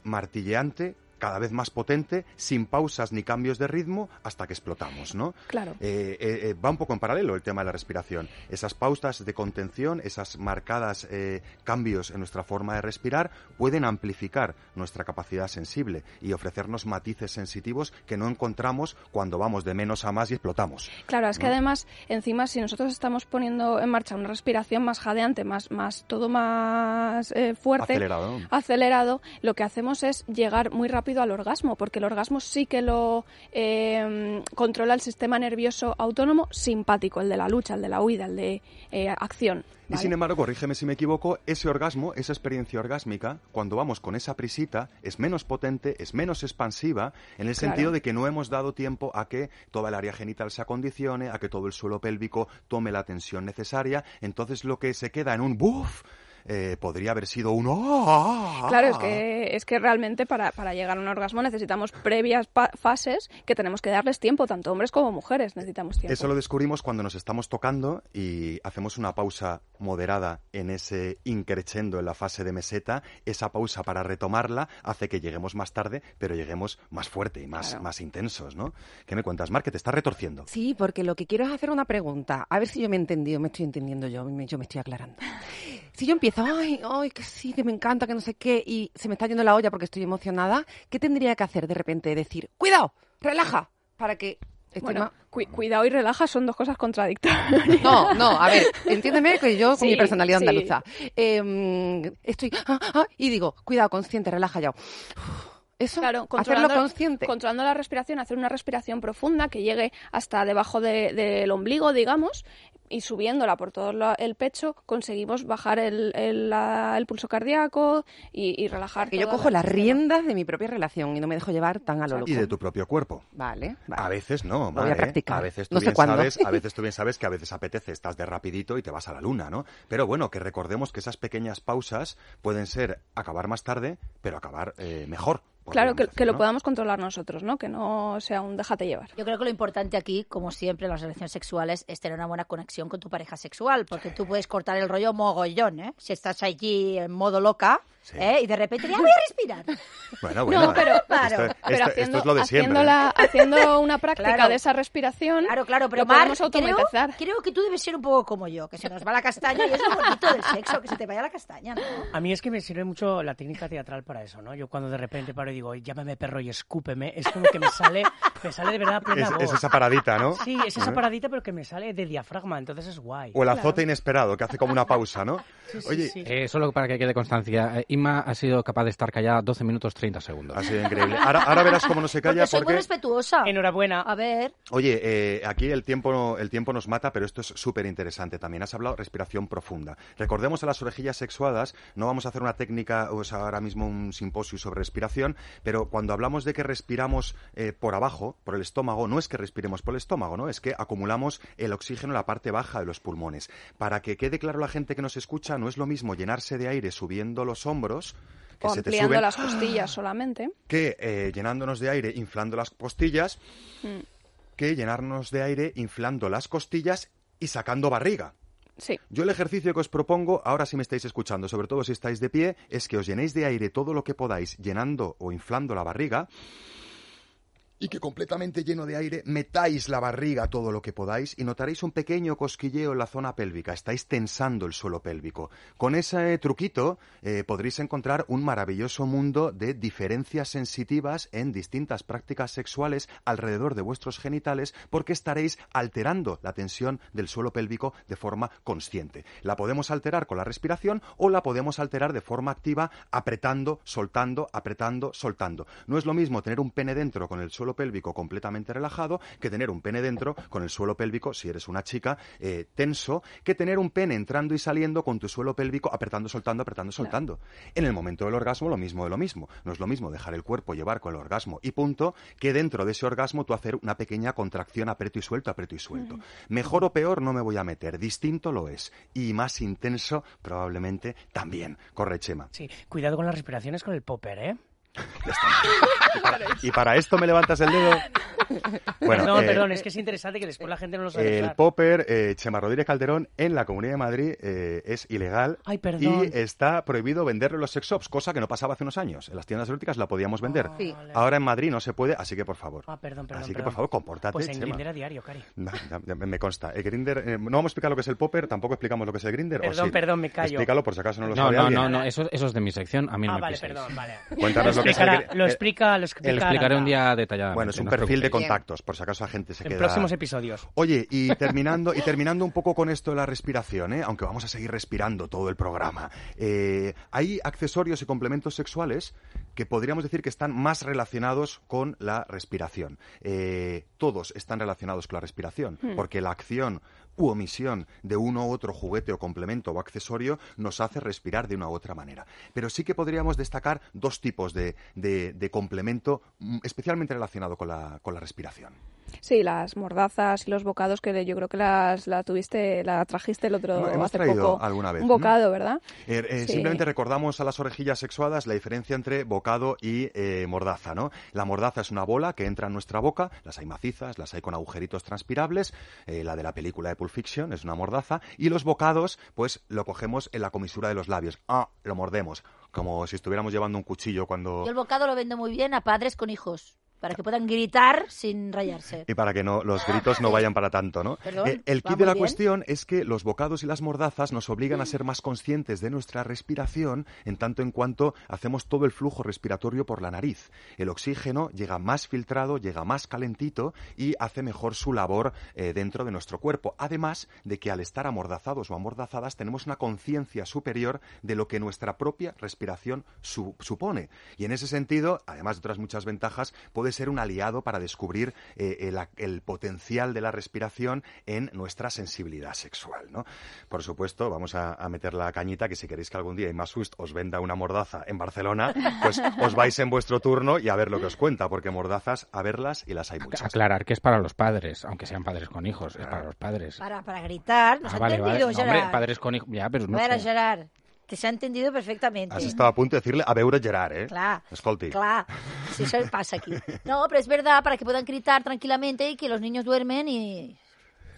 martilleante, cada vez más potente, sin pausas ni cambios de ritmo, hasta que explotamos, ¿no? Claro. Eh, eh, eh, va un poco en paralelo el tema de la respiración. Esas pausas de contención, esas marcadas eh, cambios en nuestra forma de respirar, pueden amplificar nuestra capacidad sensible y ofrecernos matices sensitivos que no encontramos cuando vamos de menos a más y explotamos. Claro, es que además, encima, si nosotros estamos poniendo en marcha una respiración más jadeante, más, más todo más fuerte, Acelerado, acelerado, lo que hacemos es llegar muy rápido al orgasmo, porque el orgasmo sí que lo eh, controla el sistema nervioso autónomo simpático, el de la lucha, el de la huida, el de eh, acción. Y sin embargo, corrígeme si me equivoco, ese orgasmo, esa experiencia orgásmica, cuando vamos con esa prisita, es menos potente, es menos expansiva, en el Claro. sentido de que no hemos dado tiempo a que toda el área genital se acondicione, a que todo el suelo pélvico tome la tensión necesaria. Entonces, lo que se queda en un buff eh, podría haber sido un ¡ah! Claro, es que, es que realmente para, para llegar a un orgasmo necesitamos previas fases que tenemos que darles tiempo, tanto hombres como mujeres necesitamos tiempo. Eso lo descubrimos cuando nos estamos tocando y hacemos una pausa moderada en ese increchendo en la fase de meseta. Esa pausa para retomarla hace que lleguemos más tarde, pero lleguemos más fuerte y más, Claro. más intensos, ¿no? ¿Qué me cuentas, Mar? Que te estás retorciendo. Sí, porque lo que quiero es hacer una pregunta. A ver si yo me he entendido, me estoy entendiendo yo, me- yo me estoy aclarando. *laughs* Si yo empiezo, ay, ay, que sí, que me encanta, que no sé qué, y se me está yendo la olla porque estoy emocionada, ¿qué tendría que hacer de repente? Decir, cuidado, relaja, para que esté Bueno, cu- cuidado y relaja son dos cosas contradictorias. No, no, a ver, entiéndeme que yo con Sí, mi personalidad sí. andaluza eh, estoy ah, ah, y digo, cuidado, consciente, relaja ya. Eso, Claro, hacerlo consciente. controlando la respiración, hacer una respiración profunda que llegue hasta debajo de- del ombligo, digamos, y subiéndola por todo la- el pecho, conseguimos bajar el, el- la- el pulso cardíaco y, y relajar. que yo cojo las riendas de mi propia relación y no me dejo llevar tan a lo loco. Y de tu propio cuerpo. Vale, vale. A veces no, Lo voy a Mar, practicar. A veces tú No sé bien cuándo. sabes, a *laughs* veces tú bien sabes que a veces apetece, estás de rapidito y te vas a la luna, ¿no? Pero bueno, que recordemos que esas pequeñas pausas pueden ser acabar más tarde, pero acabar eh, mejor. Claro, que, que lo podamos controlar nosotros, ¿no? Que no sea un déjate llevar. Yo creo que lo importante aquí, como siempre en las relaciones sexuales, es tener una buena conexión con tu pareja sexual, porque tú puedes cortar el rollo mogollón, ¿eh? Si estás allí en modo loca, Sí. ¿eh? Y de repente, ya voy a respirar. Bueno, *laughs* bueno. No, pero, esto, claro, esto- pero esto haciendo, es lo de siempre. haciendo, *laughs* ¿eh? haciendo una práctica Claro. de esa respiración, Claro, claro, pero Mar, creo, creo que tú debes ser un poco como yo, que se nos va la castaña y es lo bonito del sexo, que se te vaya la castaña, ¿no? A mí es que me sirve mucho la técnica teatral para eso, ¿no? Yo cuando de repente paro y digo, llámame perro y escúpeme, es como que me sale, me sale de verdad plena Es, voz. es esa paradita, ¿no? Sí, es esa paradita, pero que me sale de diafragma, entonces es guay. O el azote inesperado, que hace como una pausa, ¿no? Sí, sí, Oye, sí. Eh, solo para que quede constancia, eh, Inma ha sido capaz de estar callada 12 minutos 30 segundos. ha sido increíble. Ahora, ahora verás cómo no se calla Porque soy muy respetuosa. Enhorabuena. A ver, Oye, eh, aquí el tiempo, el tiempo nos mata, pero esto es súper interesante también. Has hablado respiración profunda. Recordemos a las orejillas sexuadas, no vamos a hacer una técnica, o sea, ahora mismo un simposio sobre respiración, pero cuando hablamos de que respiramos eh, por abajo, por el estómago, no es que respiremos por el estómago, ¿no? Es que acumulamos el oxígeno en la parte baja de los pulmones. Para que quede claro la gente que nos escucha, no es lo mismo llenarse de aire subiendo los hombros, que o se te ampliando suben, las costillas solamente. que eh, llenándonos de aire inflando las costillas, Mm. que llenarnos de aire inflando las costillas y sacando barriga. Sí. Yo el ejercicio que os propongo, ahora si me estáis escuchando, sobre todo si estáis de pie, es que os llenéis de aire todo lo que podáis, llenando o inflando la barriga, y que completamente lleno de aire metáis la barriga todo lo que podáis y notaréis un pequeño cosquilleo en la zona pélvica. Estáis tensando el suelo pélvico. Con ese truquito eh, podréis encontrar un maravilloso mundo de diferencias sensitivas en distintas prácticas sexuales alrededor de vuestros genitales porque estaréis alterando la tensión del suelo pélvico de forma consciente. La podemos alterar con la respiración o la podemos alterar de forma activa apretando, soltando, apretando, soltando. No es lo mismo tener un pene dentro con el suelo pélvico completamente relajado que tener un pene dentro con el suelo pélvico, si eres una chica, eh, tenso, que tener un pene entrando y saliendo con tu suelo pélvico apretando, soltando, apretando, soltando. En el momento del orgasmo, lo mismo de lo mismo. No es lo mismo dejar el cuerpo llevar con el orgasmo y punto, que dentro de ese orgasmo tú hacer una pequeña contracción, aprieto y suelto, aprieto y suelto. Mejor o peor no me voy a meter, distinto lo es. Y más intenso, probablemente también. Corre, Chema. Sí, cuidado con las respiraciones con el popper, ¿eh? Y para esto me levantas el dedo. Bueno, perdón, eh, perdón, es que es interesante que después la gente no lo sabe El usar. popper, eh, Chema Rodríguez Calderón, en la Comunidad de Madrid eh, es ilegal Ay, y está prohibido venderlo en los sex shops, cosa que no pasaba hace unos años. En las tiendas eróticas la podíamos vender. Sí. Vale. Ahora en Madrid no se puede, así que por favor. Ah, perdón, perdón, así que por favor, compórtate, Pues en Chema. Grindr a diario, Cari. Me consta. El Grindr, eh, no vamos a explicar lo que es el popper, tampoco explicamos lo que es el Grinder. Perdón, perdón, me callo. Explícalo por si acaso no lo No, sabe no, alguien. no, no, eso, eso es de mi sección, a mí no Ah, me vale, perdón, vale. Cuéntanos lo que explica, lo explica. Lo explicaré un día detalladamente. Bueno, es un no perfil de contactos, por si acaso la gente se En queda... próximos episodios. Oye, y terminando, y terminando un poco con esto de la respiración, ¿eh? aunque vamos a seguir respirando todo el programa, eh, hay accesorios y complementos sexuales que podríamos decir que están más relacionados con la respiración. Eh, todos están relacionados con la respiración, porque la acción u omisión de uno u otro juguete o complemento o accesorio nos hace respirar de una u otra manera. Pero sí que podríamos destacar dos tipos de, de- de complemento mm, especialmente relacionado con la, con la respiración. Sí, las mordazas y los bocados que yo creo que las la tuviste, la trajiste el otro Hemos hace traído poco. alguna vez, Un bocado, ¿verdad? Eh, eh, Sí. Simplemente recordamos a las orejillas sexuadas la diferencia entre bocado y eh, mordaza, ¿no? La mordaza es una bola que entra en nuestra boca, las hay macizas, las hay con agujeritos transpirables, eh, la de la película de Pulp Fiction es una mordaza, y los bocados, pues lo cogemos en la comisura de los labios, ah, lo mordemos, como si estuviéramos llevando un cuchillo cuando... yo el bocado lo vendo muy bien a padres con hijos, para que puedan gritar sin rayarse. Y para que no, los gritos no vayan para tanto, ¿no? Perdón, Eh, el kit de la bien. cuestión es que los bocados y las mordazas nos obligan a ser más conscientes de nuestra respiración en tanto en cuanto hacemos todo el flujo respiratorio por la nariz. El oxígeno llega más filtrado, llega más calentito y hace mejor su labor eh, dentro de nuestro cuerpo. Además de que al estar amordazados o amordazadas tenemos una conciencia superior de lo que nuestra propia respiración su- supone. Y en ese sentido, además de otras muchas ventajas, puede ser un aliado para descubrir eh, el, el potencial de la respiración en nuestra sensibilidad sexual. ¿no? Por supuesto, vamos a, a meter la cañita que si queréis que algún día Imasust os venda una mordaza en Barcelona, pues *laughs* os vais en vuestro turno y a ver lo que os cuenta, porque mordazas a verlas y las hay muchas. Aclarar que es para los padres, aunque sean padres con hijos, es para los padres. Para, para gritar, nos Ah, ha vale, vale. No, hombre, padres con hijos, ya, pero no a ver, sé. Gerard, que se ha entendido perfectamente. Has estado a punto de decirle a veure Gerard, eh? Clar, Escolti. clar. Sí, eso pasa aquí. No, pero es verdad, para que puedan gritar tranquilamente y que los niños duermen y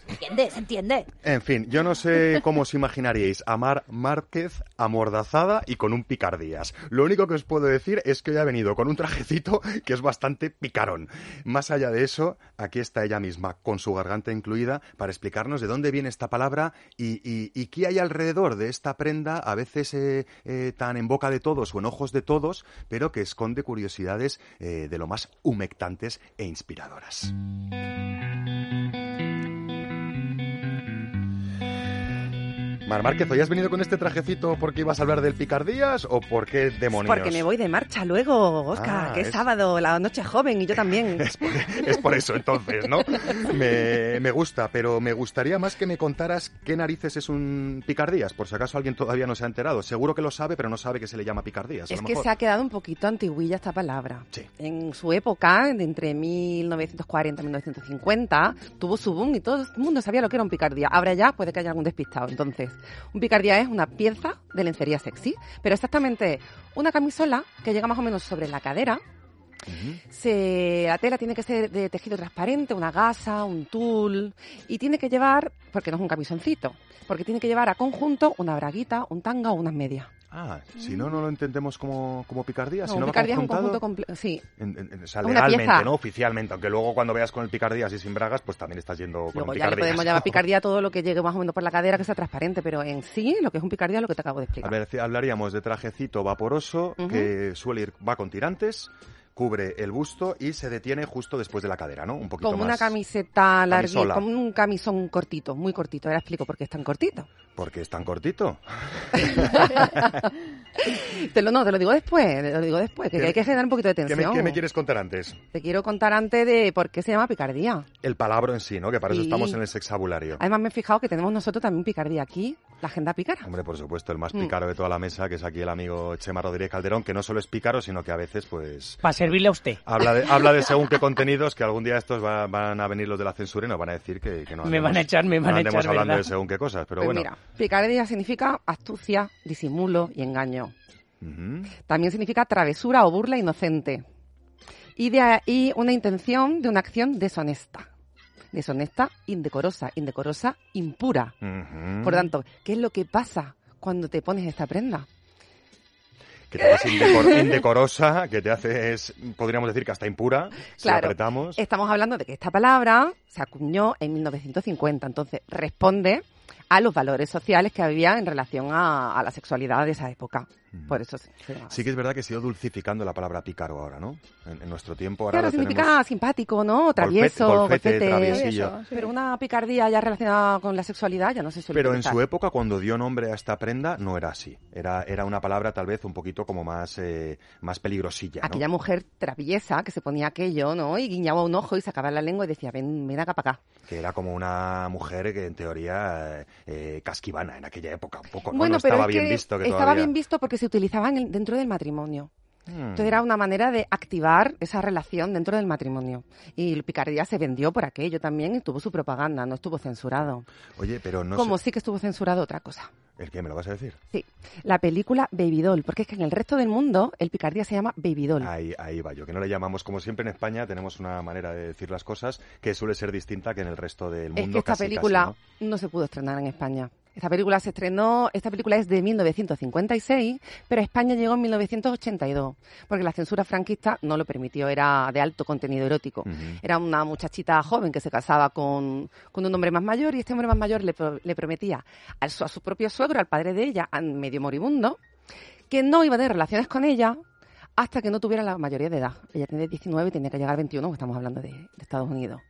¿Entiende? ¿Se entiende? En fin, yo no sé cómo os imaginaríais a Mar Márquez amordazada y con un picardías. Lo único que os puedo decir es que hoy ha venido con un trajecito que es bastante picarón. Más allá de eso, aquí está ella misma, con su garganta incluida, para explicarnos de dónde viene esta palabra y qué hay alrededor de esta prenda, a veces eh, eh, tan en boca de todos o en ojos de todos, pero que esconde curiosidades eh, de lo más humectantes e inspiradoras. Mar Márquez, ¿hoy has venido con este trajecito porque ibas a hablar del picardías o por qué demonios? Porque me voy de marcha luego, Oscar, Ah, que es es- sábado, la noche joven y yo también. *laughs* Es por, es por eso entonces, ¿no? Me, me gusta, pero me gustaría más que me contaras qué narices es un picardías, por si acaso alguien todavía no se ha enterado. Seguro que lo sabe, pero no sabe que se le llama picardías. a Es lo que mejor. se ha quedado un poquito antiguilla esta palabra. Sí. En su época, de entre 1940 y 1950, tuvo su boom y todo el mundo sabía lo que era un picardía. Ahora ya puede que haya algún despistado. Entonces, un picardía es una pieza de lencería sexy, pero exactamente una camisola que llega más o menos sobre la cadera. Se, la tela tiene que ser de tejido transparente, una gasa, un tul, y tiene que llevar, porque no es un camisoncito, porque tiene que llevar a conjunto una braguita, un tanga o unas medias. Ah, si no, no lo entendemos como, como picardías. No, si no va picardía es un conjunto completo. Sí, en- en- en- o sea, Una legalmente, pieza. no oficialmente, aunque luego cuando veas con el picardías y sin bragas, pues también estás yendo con Luego un ya le podemos llamar *laughs* picardía a todo lo que llegue más o menos por la cadera, que sea transparente, pero en sí lo que es un picardía es lo que te acabo de A explicar. ver, hablaríamos de trajecito vaporoso Ujú. que suele ir, va con tirantes, cubre el busto y se detiene justo después de la cadera, ¿no? Un poquito como más. una camiseta larga, como un camisón cortito, muy cortito. Ahora explico por qué es tan cortito. Porque es tan cortito. *laughs* Te lo, no, te lo digo después, te lo digo después, que ¿Qué- hay que generar un poquito de ¿Qué me, tensión. qué me quieres contar antes? Te quiero contar antes de por qué se llama picardía. El palabra en sí, ¿no? Que para eso estamos en el sexabulario. Además me he fijado que tenemos nosotros también picardía aquí, la agenda pícara. Hombre, por supuesto, el más Mm. pícaro de toda la mesa, que es aquí el amigo Chema Rodríguez Calderón, que no solo es pícaro, sino que a veces, pues... Para servirle a usted. Habla de, habla de según qué *laughs* contenidos, que algún día estos va- van a venir los de la censura y nos van a decir que, que no Me andemos- van a echar, me van no a echar, hablando ¿verdad? de según qué cosas, pero pues bueno. mira, picardía significa astucia, disimulo y engaño. También significa travesura o burla inocente. Y de ahí una intención de una acción deshonesta. Deshonesta, indecorosa, indecorosa, impura. Ujú. Por tanto, ¿qué es lo que pasa cuando te pones esta prenda? Que te haces indecor- indecorosa, que te haces, podríamos decir que hasta impura, si Claro. apretamos. Estamos hablando de que esta palabra se acuñó en 1950, entonces responde a los valores sociales que había en relación a, a la sexualidad de esa época. Por eso llama Sí que es verdad que se ha ido dulcificando la palabra pícaro ahora, ¿no? En, en nuestro tiempo ahora Claro, significa tenemos... simpático, ¿no? Travieso, golfete, golfete. traviesillo. Travieso, sí. Pero una picardía ya relacionada con la sexualidad ya no se suele Pero en utilizar. su época, cuando dio nombre a esta prenda, no era así. Era, era una palabra tal vez un poquito como más, eh, más peligrosilla, ¿no? Aquella mujer traviesa que se ponía aquello, ¿no? Y guiñaba un ojo y sacaba la lengua y decía, ven, ven acá para acá. Que era como una mujer que en teoría eh, eh, casquivana en aquella época, un poco, ¿no? Bueno, no pero estaba es bien que visto que estaba todavía... bien visto porque se utilizaba en el- dentro del matrimonio. Mm. Entonces era una manera de activar esa relación dentro del matrimonio. Y picardía se vendió por aquello también y tuvo su propaganda, no estuvo censurado. Oye, pero no Como sé... sí que estuvo censurado otra cosa. ¿El qué me lo vas a decir? Sí, la película Baby Doll, porque es que en el resto del mundo el picardía se llama Baby Doll. Ahí, ahí va yo, que no le llamamos, como siempre en España, tenemos una manera de decir las cosas que suele ser distinta que en el resto del mundo. es que esta casi, película casi, ¿no? se pudo estrenar en España. Esta película se estrenó, esta película es de 1956, pero España llegó en 1982, porque la censura franquista no lo permitió, era de alto contenido erótico. Era una muchachita joven que se casaba con, con un hombre más mayor y este hombre más mayor le, le prometía a su, a su propio suegro, al padre de ella, medio moribundo, que no iba a tener relaciones con ella hasta que no tuviera la mayoría de edad. Ella tenía 19 y tenía que llegar a 21, estamos hablando de, de Estados Unidos.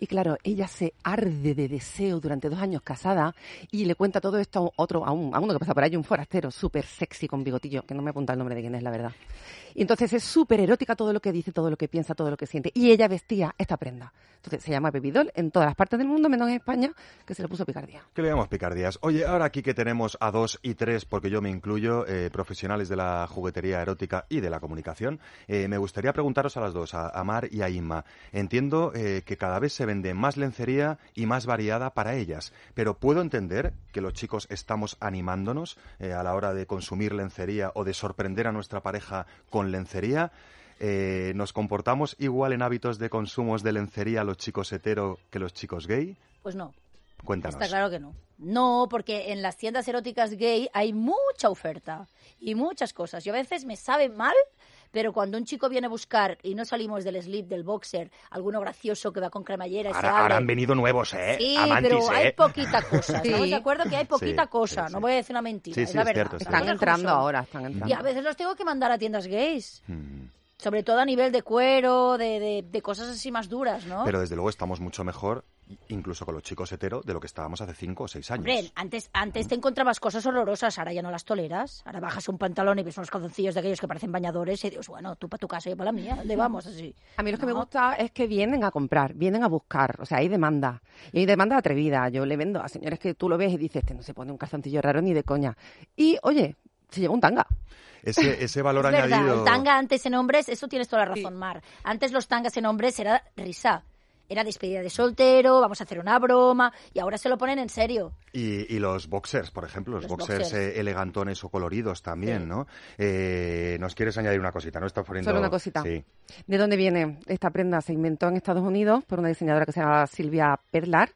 Y claro, ella se arde de deseo durante dos años casada y le cuenta todo esto a otro, a, un, a uno que pasa por ahí, un forastero súper sexy con bigotillo, que no me apunta el nombre de quién es, la verdad. Y entonces es súper erótica todo lo que dice, todo lo que piensa, todo lo que siente. Y ella vestía esta prenda. Entonces se llama Baby Doll en todas las partes del mundo, menos en España, que se le puso picardía. ¿Qué le llamamos picardías? Oye, ahora aquí que tenemos a dos y tres, porque yo me incluyo, eh, profesionales de la juguetería erótica y de la comunicación, eh, me gustaría preguntaros a las dos, a, a Mar y a Inma. Entiendo eh, que cada vez se vende más lencería y más variada para ellas, pero puedo entender que los chicos estamos animándonos eh, a la hora de consumir lencería o de sorprender a nuestra pareja con lencería. Eh, ¿Nos comportamos igual en hábitos de consumos de lencería los chicos hetero que los chicos gay? Pues no. Cuéntanos. Está claro que no. No, porque en las tiendas eróticas gay hay mucha oferta y muchas cosas. Yo a veces me sabe mal, pero cuando un chico viene a buscar y no salimos del slip, del boxer, alguno gracioso que va con cremallera y se Ahora, abre. ahora han venido nuevos, ¿eh? Sí, Amantis, pero hay ¿eh? poquita cosa. *laughs* Estamos Sí. de acuerdo que hay poquita Sí, cosa. sí, No voy a decir una mentira. Sí, es la es verdad. cierto, Están entrando son. ahora, están entrando. Y a veces los tengo que mandar a tiendas gays. Mm. Sobre todo a nivel de cuero, de, de, de cosas así más duras, ¿no? Pero desde luego estamos mucho mejor, incluso con los chicos hetero, de lo que estábamos hace cinco o seis años. Hombre, antes, antes te encontrabas cosas horrorosas, ahora ya no las toleras. Ahora bajas un pantalón y ves unos calzoncillos de aquellos que parecen bañadores y dices, bueno, tú para tu casa y yo para la mía, ¿dónde vamos así? A mí lo que me gusta es que vienen a comprar, vienen a buscar, o sea, hay demanda. Y hay demanda atrevida. Yo le vendo a señores que tú lo ves y dices, este no se pone un calzoncillo raro ni de coña. Y, oye, se lleva un tanga. Ese, ese valor es verdad, añadido... el tanga antes en hombres, eso tienes toda la razón, Mar. Antes los tangas en hombres era risa. Era despedida de soltero, vamos a hacer una broma, y ahora se lo ponen en serio. Y, y los boxers, por ejemplo, los, Los boxers, boxers. eh, elegantones o coloridos también, Sí. ¿no? Eh, Nos quieres añadir una cosita, ¿no? Estás poniendo... Solo una cosita. Sí. ¿De dónde viene esta prenda? Se inventó en Estados Unidos por una diseñadora que se llama Silvia Perlar.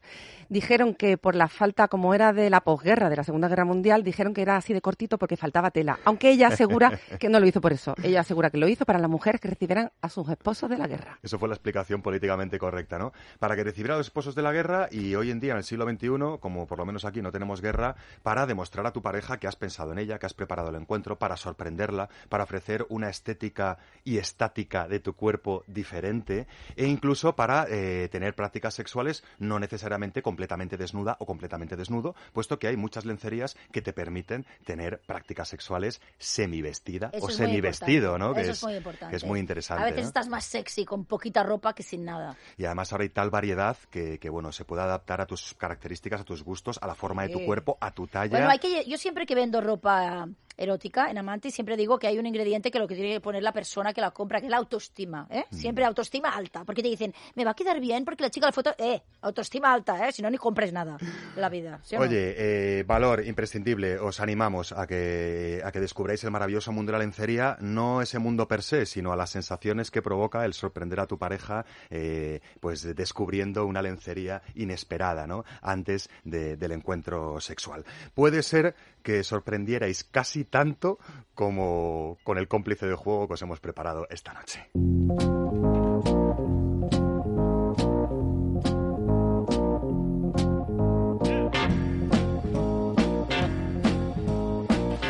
Dijeron que por la falta, como era de la posguerra, de la Segunda Guerra Mundial, dijeron que era así de cortito porque faltaba tela. Aunque ella asegura *laughs* que no lo hizo por eso. Ella asegura que lo hizo para las mujeres que recibieran a sus esposos de la guerra. Eso fue la explicación políticamente correcta, ¿no? Para que recibieran a los esposos de la guerra y hoy en día, en el siglo XXI, como por lo menos aquí no tenemos guerra, para demostrar a tu pareja que has pensado en ella, que has preparado el encuentro, para sorprenderla, para ofrecer una estética y estática de tu cuerpo diferente e incluso para eh, tener prácticas sexuales no necesariamente completamente desnuda o completamente desnudo, puesto que hay muchas lencerías que te permiten tener prácticas sexuales semivestida Eso o semivestido, ¿no? importante. Que Eso es muy importante. que es muy interesante. A veces ¿no? estás más sexy con poquita ropa que sin nada. Y además ahora hay tal variedad que, que, bueno, se puede adaptar a tus características, a tus gustos, a la forma de tu cuerpo, a tu talla. Bueno, hay que, yo siempre que vendo ropa erótica en Amanti siempre digo que hay un ingrediente que lo que tiene que poner la persona que la compra, que es la autoestima. ¿eh? Mm. Siempre autoestima alta, porque te dicen, me va a quedar bien porque la chica de la foto, eh, autoestima alta, ¿eh? si no ni compres nada en la vida. Oye, eh, valor imprescindible, os animamos a que, a que descubráis el maravilloso mundo de la lencería, no ese mundo per se, sino a las sensaciones que provoca el sorprender a tu pareja, eh, pues descubriendo una lencería inesperada, ¿no? Antes de- del encuentro sexual. Puede ser que sorprendierais casi tanto como con el cómplice de juego que os hemos preparado esta noche.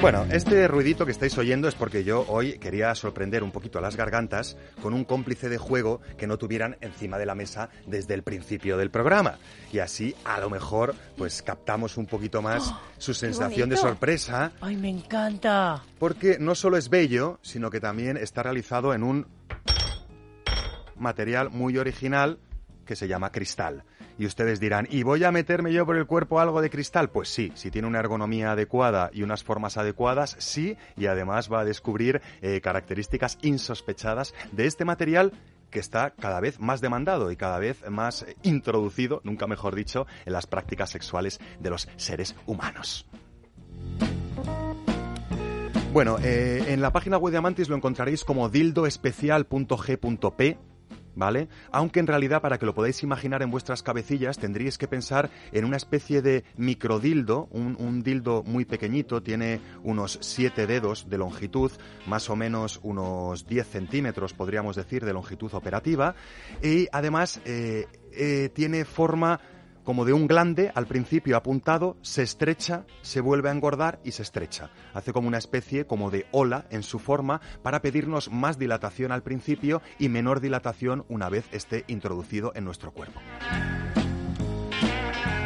Bueno, este ruidito que estáis oyendo es porque yo hoy quería sorprender un poquito a las gargantas con un cómplice de juego que no tuvieran encima de la mesa desde el principio del programa. Y así, a lo mejor, pues captamos un poquito más su sensación de sorpresa, Ay, me encanta. porque no solo es bello, sino que también está realizado en un material muy original que se llama cristal. Y ustedes dirán, ¿y voy a meterme yo por el cuerpo algo de cristal? Pues sí, si tiene una ergonomía adecuada y unas formas adecuadas, sí, y además va a descubrir eh, características insospechadas de este material que está cada vez más demandado y cada vez más eh, introducido, nunca mejor dicho, en las prácticas sexuales de los seres humanos. Bueno, eh, en la página web de lo encontraréis como dildoespecial.g.p, ¿vale? Aunque en realidad, para que lo podáis imaginar en vuestras cabecillas, tendríais que pensar en una especie de microdildo, un, un dildo muy pequeñito, tiene unos 7 dedos de longitud, más o menos unos 10 centímetros, podríamos decir, de longitud operativa, y además eh, eh, tiene forma como de un glande al principio apuntado, se estrecha, se vuelve a engordar y se estrecha. Hace como una especie como de ola en su forma para pedirnos más dilatación al principio y menor dilatación una vez esté introducido en nuestro cuerpo.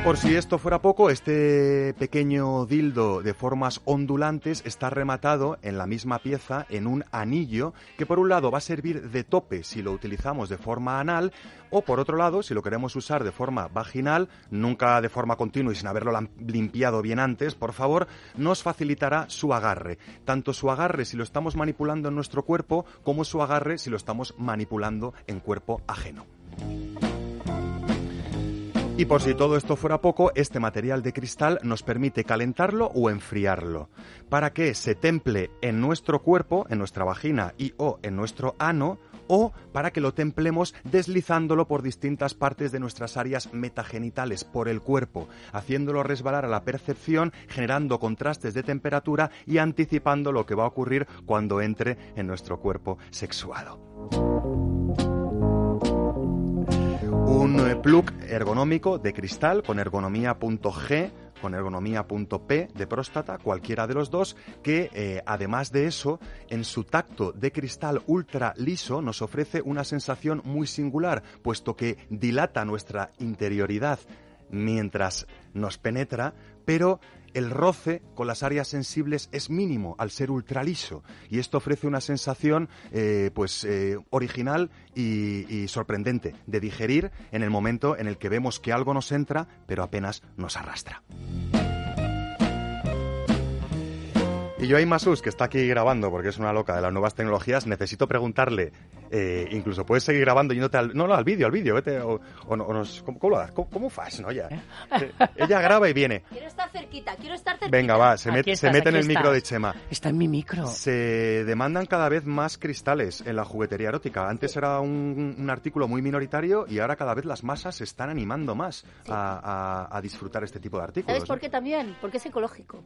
Por si esto fuera poco, este pequeño dildo de formas ondulantes está rematado en la misma pieza en un anillo que por un lado va a servir de tope si lo utilizamos de forma anal o por otro lado, si lo queremos usar de forma vaginal, nunca de forma continua y sin haberlo limpiado bien antes, por favor, nos facilitará su agarre. Tanto su agarre si lo estamos manipulando en nuestro cuerpo como su agarre si lo estamos manipulando en cuerpo ajeno. Y por si todo esto fuera poco, este material de cristal nos permite calentarlo o enfriarlo, para que se temple en nuestro cuerpo, en nuestra vagina y o en nuestro ano, o para que lo templemos deslizándolo por distintas partes de nuestras áreas metagenitales, por el cuerpo, haciéndolo resbalar a la percepción, generando contrastes de temperatura y anticipando lo que va a ocurrir cuando entre en nuestro cuerpo sexuado. Un plug ergonómico de cristal con ergonomía.g con ergonomía.p de próstata, cualquiera de los dos, que eh, además de eso, en su tacto de cristal ultra liso nos ofrece una sensación muy singular, puesto que dilata nuestra interioridad mientras nos penetra, pero el roce con las áreas sensibles es mínimo al ser ultraliso y esto ofrece una sensación eh, pues eh, original y, y sorprendente de digerir en el momento en el que vemos que algo nos entra pero apenas nos arrastra. Y yo a Imasus, que está aquí grabando, porque es una loca de las nuevas tecnologías, necesito preguntarle, eh, incluso puedes seguir grabando yéndote al... No, no, al vídeo, al vídeo, vete, o, o no- o nos- ¿cómo, cómo lo haces? ¿Cómo, cómo fas, no? Ya. Eh, Ella graba y viene. Quiero estar cerquita, quiero estar cerquita. Venga, va, se, met- se estás, mete en el micro estás. de Chema. Está en mi micro. Se demandan cada vez más cristales en la juguetería erótica. Antes era un, un artículo muy minoritario y ahora cada vez las masas se están animando más a, a- a disfrutar este tipo de artículos. ¿Sabes por qué también? Porque es ecológico.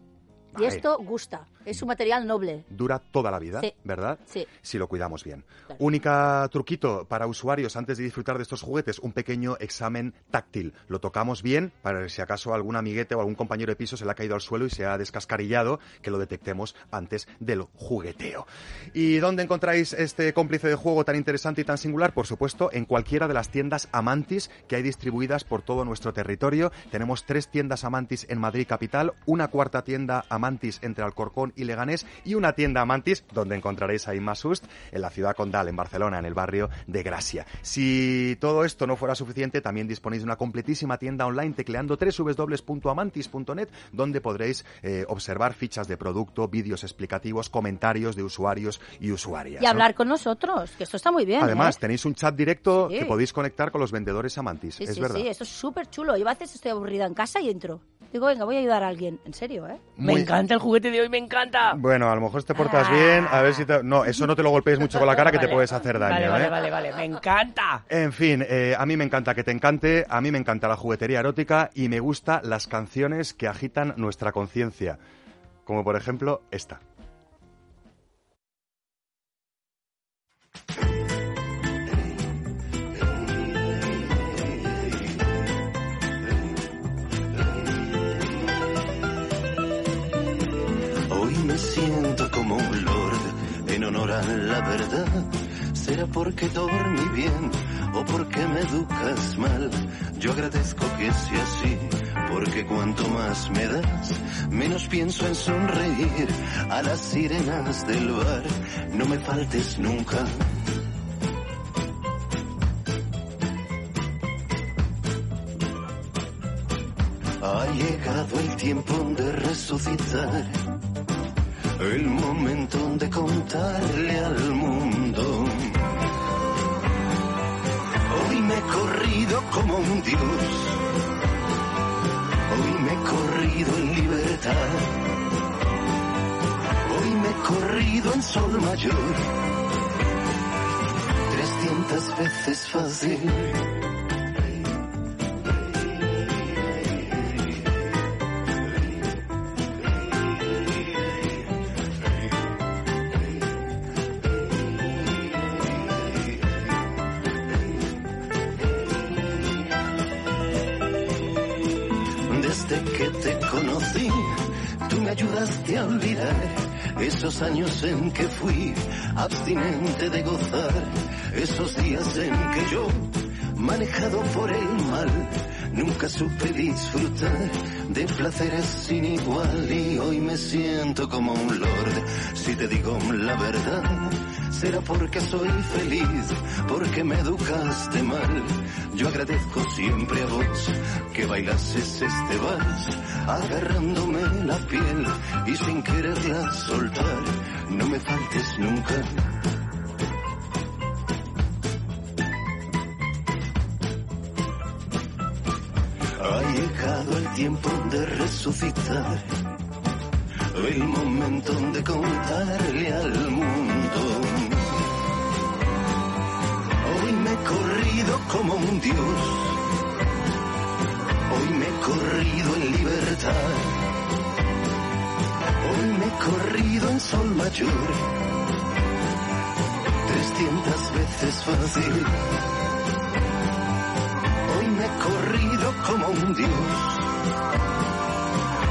Y Vale. esto gusta. Es un material noble. Dura toda la vida, Sí. ¿verdad? Sí. Si lo cuidamos bien. Claro. Única truquito para usuarios antes de disfrutar de estos juguetes, un pequeño examen táctil. Lo tocamos bien para que si acaso algún amiguete o algún compañero de piso se le ha caído al suelo y se ha descascarillado, que lo detectemos antes del jugueteo. ¿Y dónde encontráis este cómplice de juego tan interesante y tan singular? Por supuesto, en cualquiera de las tiendas Amantis que hay distribuidas por todo nuestro territorio. Tenemos tres tiendas Amantis en Madrid capital, una cuarta tienda Amantis entre Alcorcón y Leganés y una tienda Amantis donde encontraréis a Inma Sust en la ciudad condal, en Barcelona, en el barrio de Gracia. Si todo esto no fuera suficiente, también disponéis de una completísima tienda online tecleando www.amantis.net donde podréis eh, observar fichas de producto, vídeos explicativos, comentarios de usuarios y usuarias. Y ¿no? hablar con nosotros, que esto está muy bien. Además, ¿eh? tenéis un chat directo Sí. que podéis conectar con los vendedores Amantis. Sí, es sí, verdad. sí, esto es súper chulo. Yo a veces estoy aburrida en casa y entro. Digo, venga, voy a ayudar a alguien. En serio, ¿eh? Muy- encanta el juguete de hoy, me encanta. Bueno, a lo mejor te portas bien, a ver si te... No, eso no te lo golpees mucho con la cara que te puedes hacer daño, Vale, vale, ¿eh? vale, vale, me encanta. En fin, eh, a mí me encanta que te encante, a mí me encanta la juguetería erótica y me gusta las canciones que agitan nuestra conciencia. Como por ejemplo esta. Verdad. ¿Será porque dormí bien o porque me educas mal? Yo agradezco que sea así, porque cuanto más me das, menos pienso en sonreír a las sirenas del bar. No me faltes nunca. Ha llegado el tiempo de resucitar. El momento de contarle al mundo. Hoy me he corrido como un dios. Hoy me he corrido en libertad. Hoy me he corrido en sol mayor. Trescientas veces fácil. Esos años en que fui abstinente de gozar, esos días en que yo, manejado por el mal, nunca supe disfrutar de placeres sin igual y hoy me siento como un lord. Si te digo la verdad, será porque soy feliz, porque me educaste mal. Yo agradezco siempre a vos que bailases este vals, agarrándome la piel y sin quererla soltar. No me faltes nunca. Ha llegado el tiempo de resucitar, el momento de contarle al mundo. Un dios. Hoy me he corrido en libertad. Hoy me he corrido en sol mayor. Trescientas veces fácil. Hoy me he corrido como un dios.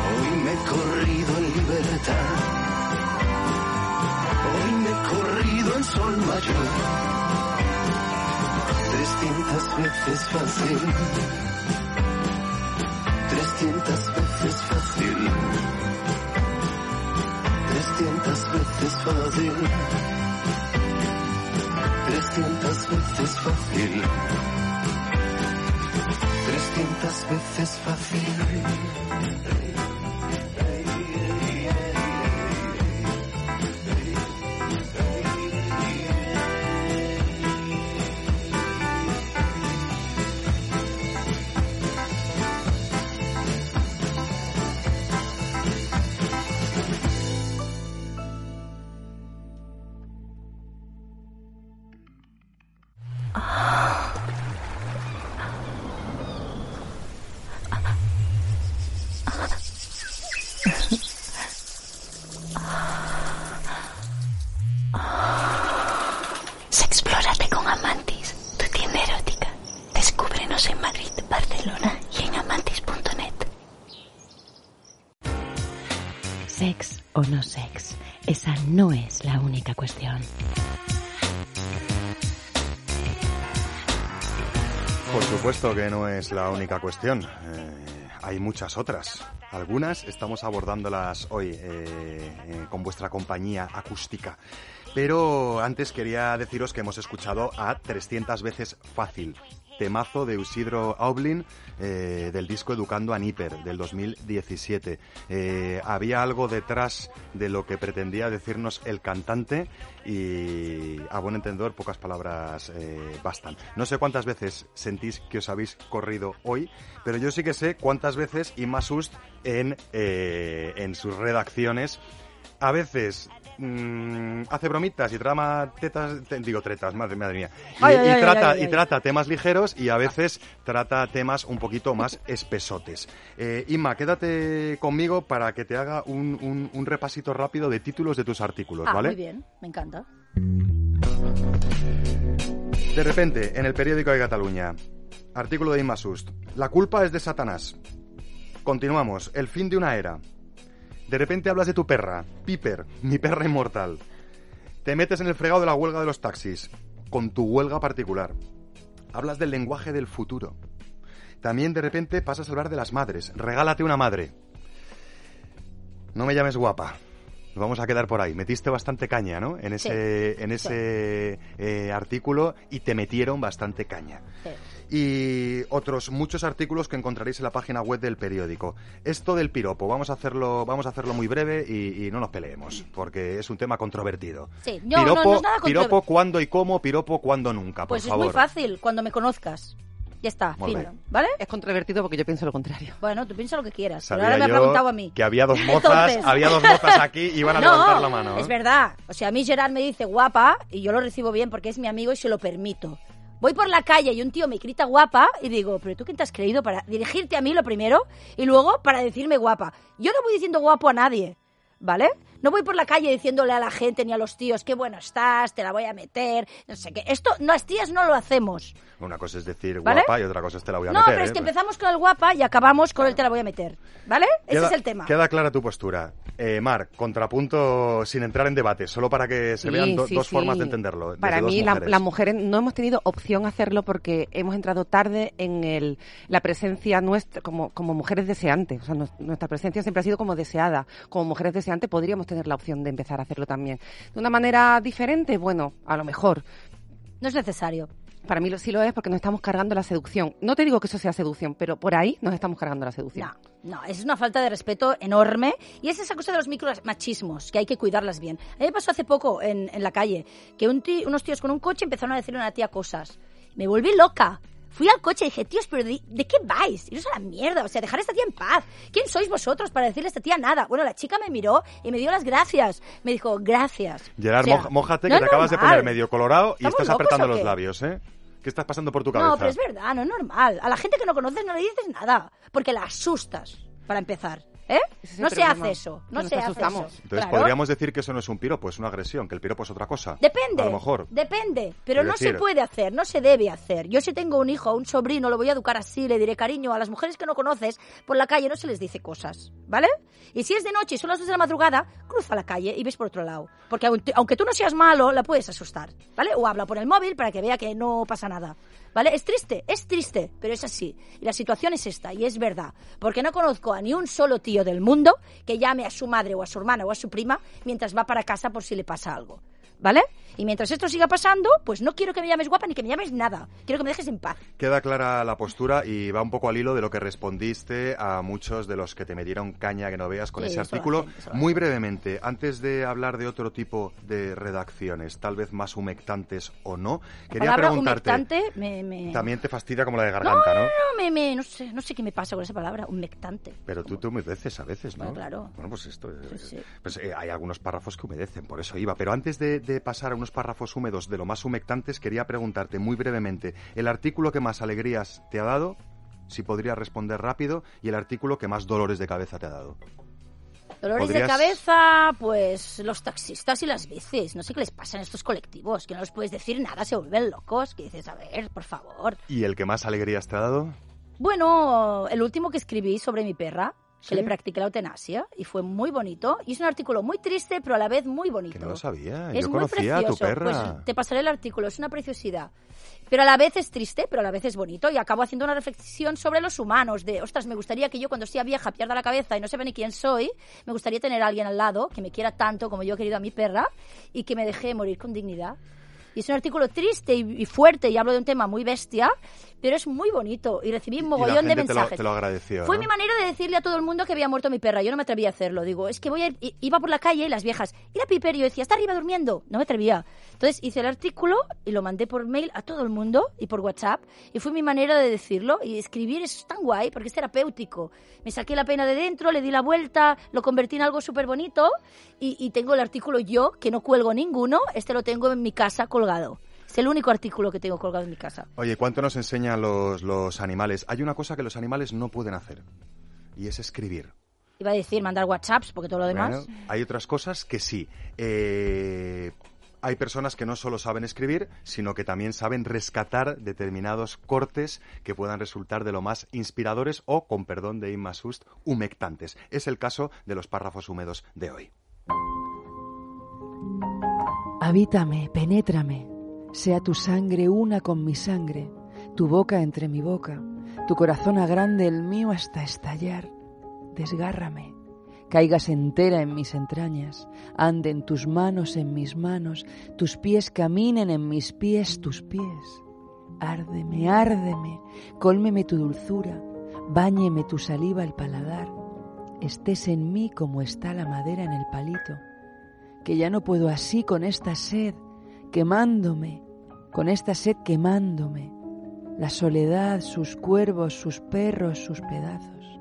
Hoy me he corrido en libertad. Hoy me he corrido en sol mayor. Trescientas veces fácil. Trescientas veces fácil. Trescientas veces fácil. Trescientas veces fácil. Trescientas veces fácil. Sexplórate con Amantis, tu tienda erótica. Descúbrenos en Madrid, Barcelona y en amantis.net. Sex o no sex, esa no es la única cuestión. Por supuesto que no es la única cuestión. Eh, hay muchas otras. Algunas estamos abordándolas hoy eh, eh, con vuestra compañía acústica. Pero antes quería deciros que hemos escuchado a 300 veces fácil. Temazo de Isidro Aublin eh, del disco Educando a Níper del 2017. Eh, había algo detrás de lo que pretendía decirnos el cantante y a buen entendedor pocas palabras eh, bastan. No sé cuántas veces sentís que os habéis corrido hoy, pero yo sí que sé cuántas veces Inma Sust en, en sus redacciones a veces mm, hace bromitas y trama tetas, te- digo tretas, madre, madre mía. Y, Ay, ay, y ay, trata, ay, ay. y trata temas ligeros y a veces trata temas un poquito más *laughs* espesotes. Eh, Inma, quédate conmigo para que te haga un, un- un repasito rápido de títulos de tus artículos, Ah, ¿vale? muy bien, me encanta. De repente, en el periódico de Cataluña, artículo de Inma Sust. La culpa es de Satanás. Continuamos. El fin de una era. De repente hablas de tu perra, Piper, mi perra inmortal. Te metes en el fregado de la huelga de los taxis, con tu huelga particular. Hablas del lenguaje del futuro. También de repente pasas a hablar de las madres. Regálate una madre. No me llames guapa. Nos vamos a quedar por ahí. Metiste bastante caña, ¿no? En ese, en ese eh, artículo y te metieron bastante caña. Y otros muchos artículos que encontraréis en la página web del periódico. Esto del piropo, vamos a hacerlo, vamos a hacerlo muy breve y, y no nos peleemos, porque es un tema controvertido. Sí, no, no, piropo, no es nada piropo cuándo y cómo, piropo cuándo nunca, por Pues es muy fácil, cuando me conozcas. Ya está, Molt fin. bé. ¿Vale? Es controvertido porque yo pienso lo contrario. Bueno, tú piensa lo que quieras. Sabía pero ahora me ha yo preguntado a mí. que había dos mozas, Entonces- había dos mozas aquí y iban a *laughs* levantar la mano. ¿eh? Es verdad. O sea, a mí Gerard me dice guapa y yo lo recibo bien porque es mi amigo y se lo permito. Voy por la calle y un tío me grita guapa y digo, pero tú quién te has creído para dirigirte a mí lo primero y luego para decirme guapa. Yo no voy diciendo guapo a nadie, ¿vale? No voy por la calle diciéndole a la gente ni a los tíos qué bueno estás, te la voy a meter, no sé qué. Esto, las tías no lo hacemos. Una cosa es decir ¿Vale? guapa y otra cosa es te la voy a No, meter. pero es ¿eh? que empezamos con el guapa y acabamos con el te la voy a meter, ¿vale? Ese es el tema. Queda clara tu postura. Eh, Mar, contrapunto sin entrar en debate, solo para que se Sí, vean do- sí, dos sí. formas de entenderlo. desde Para mí, la- mujeres. las mujeres no hemos tenido opción a hacerlo porque hemos entrado tarde en el, la presencia nuestra como, como mujeres deseantes. O sea, nos- nuestra presencia siempre ha sido como deseada. Como mujeres deseantes podríamos tener la opción de empezar a hacerlo también. De una manera diferente, bueno, a lo mejor. No es necesario. Para mí lo, sí lo es porque nos estamos cargando la seducción. No te digo que eso sea seducción, pero por ahí nos estamos cargando la seducción. No, es una falta de respeto enorme y es esa cosa de los micromachismos, que hay que cuidarlas bien. A mí me pasó hace poco en, en la calle que un ti- unos tíos con un coche empezaron a decirle a una tía cosas. Me volví loca. Fui al coche y dije, tíos, pero ¿de, de qué vais? Iros a la mierda, o sea, dejar a esta tía en paz. ¿Quién sois vosotros para decirle a esta tía nada? Bueno, la chica me miró y me dio las gracias. Me dijo, gracias. Gerard, O sea, moj- mójate no que te acabas de poner medio colorado y ¿Estamos estás apretando los labios, ¿eh? ¿Qué estás pasando por tu cabeza? No, pero es verdad, no es normal. A la gente que no conoces no le dices nada, porque la asustas, para empezar. ¿Eh? No se hace eso, no se hace asustamos. eso. Entonces Claro. podríamos decir que eso no es un piropo, es una agresión, que el piropo es otra cosa. Depende. A lo mejor. Depende. Pero no decir- se puede hacer, no se debe hacer. Yo si tengo un hijo o un sobrino, lo voy a educar así, le diré cariño. A las mujeres que no conoces, por la calle no se les dice cosas, ¿vale? Y si es de noche y son las 2 de la madrugada, cruza la calle y ves por otro lado. Porque aunque aunque tú no seas malo, la puedes asustar, ¿vale? O habla por el móvil para que vea que no pasa nada. ¿Vale? Es triste, es triste, pero es así. Y la situación es esta, y es verdad. Porque no conozco a ni un solo tío del mundo que llame a su madre o a su hermana o a su prima mientras va para casa por si le pasa algo. ¿Vale? Y mientras esto siga pasando, pues no quiero que me llames guapa ni que me llames nada. Quiero que me dejes en paz. Queda clara la postura y va un poco al hilo de lo que respondiste a muchos de los que te metieron caña que no veas con Sí, ese artículo. Muy brevemente, antes de hablar de otro tipo de redacciones, tal vez más humectantes o no, La quería preguntarte. humectante me... me... También te fastidia como la de no, garganta, no, ¿no? no, me, me- no sé, no sé qué me pasa con esa palabra, humectante. Pero tú te humedeces a veces, ¿no? Bueno, claro. Bueno, pues esto. Sí, sí. Pues eh, hay algunos párrafos que humedecen, por eso iba. Pero antes de, de pasar a unos párrafos húmedos de lo más humectantes, quería preguntarte muy brevemente: el artículo que más alegrías te ha dado, si podrías responder rápido, y el artículo que más dolores de cabeza te ha dado. Dolores de ¿Podrías- cabeza, pues los taxistas y las bicis. No sé qué les pasa en estos colectivos, que no les puedes decir nada, se vuelven locos. Que dices, a ver, por favor. ¿Y el que más alegrías te ha dado? Bueno, el último que escribí sobre mi perra, que ¿Sí? le practiqué la eutanasia, y fue muy bonito. Y es un artículo muy triste, pero a la vez muy bonito. Que no lo sabía. Es Yo muy conocía a tu precioso. perra. Pues te pasaré el artículo, es una preciosidad. Pero a la vez es triste, pero a la vez es bonito. Y acabo haciendo una reflexión sobre los humanos. De, ostras, me gustaría que yo cuando sea vieja pierda la cabeza y no sepa ni quién soy. Me gustaría tener a alguien al lado que me quiera tanto como yo he querido a mi perra y que me deje morir con dignidad. Y es un artículo triste y fuerte y hablo de un tema muy bestia, pero es muy bonito. Y recibí un Y la mogollón de gente te lo, mensajes. te lo agradeció. Fue ¿no? mi manera de decirle a todo el mundo que había muerto mi perra. Yo no me atrevía a hacerlo. Digo, es que voy a ir... Iba por la calle y las viejas, ¿y la Piper? Y yo decía, está arriba durmiendo. No me atrevía. Entonces hice el artículo y lo mandé por mail a todo el mundo y por WhatsApp. Y fue mi manera de decirlo. Y escribir es tan guay porque es terapéutico. Me saqué la pena de dentro, le di la vuelta, lo convertí en algo súper bonito. Y, y tengo el artículo yo, que no cuelgo ninguno. Este lo tengo en mi casa colgado. Es el único artículo que tengo colgado en mi casa. Oye, ¿cuánto nos enseñan los, los animales? Hay una cosa que los animales no pueden hacer. Y es escribir. Iba a decir mandar WhatsApps porque todo lo demás... Bueno, hay otras cosas que sí. Eh, hay personas que no solo saben escribir, sino que también saben rescatar determinados cortes que puedan resultar de lo más inspiradores o, con perdón de Inma Sust, humectantes. Es el caso de los párrafos húmedos de hoy. Habítame, penétrame, sea tu sangre una con mi sangre, tu boca entre mi boca, tu corazón agrande el mío hasta estallar. Desgárrame, caigas entera en mis entrañas, anden tus manos en mis manos, tus pies caminen en mis pies, tus pies. Árdeme, árdeme, cólmeme tu dulzura, báñeme tu saliva el paladar, estés en mí como está la madera en el palito que ya no puedo así con esta sed quemándome, con esta sed quemándome, la soledad, sus cuervos, sus perros, sus pedazos.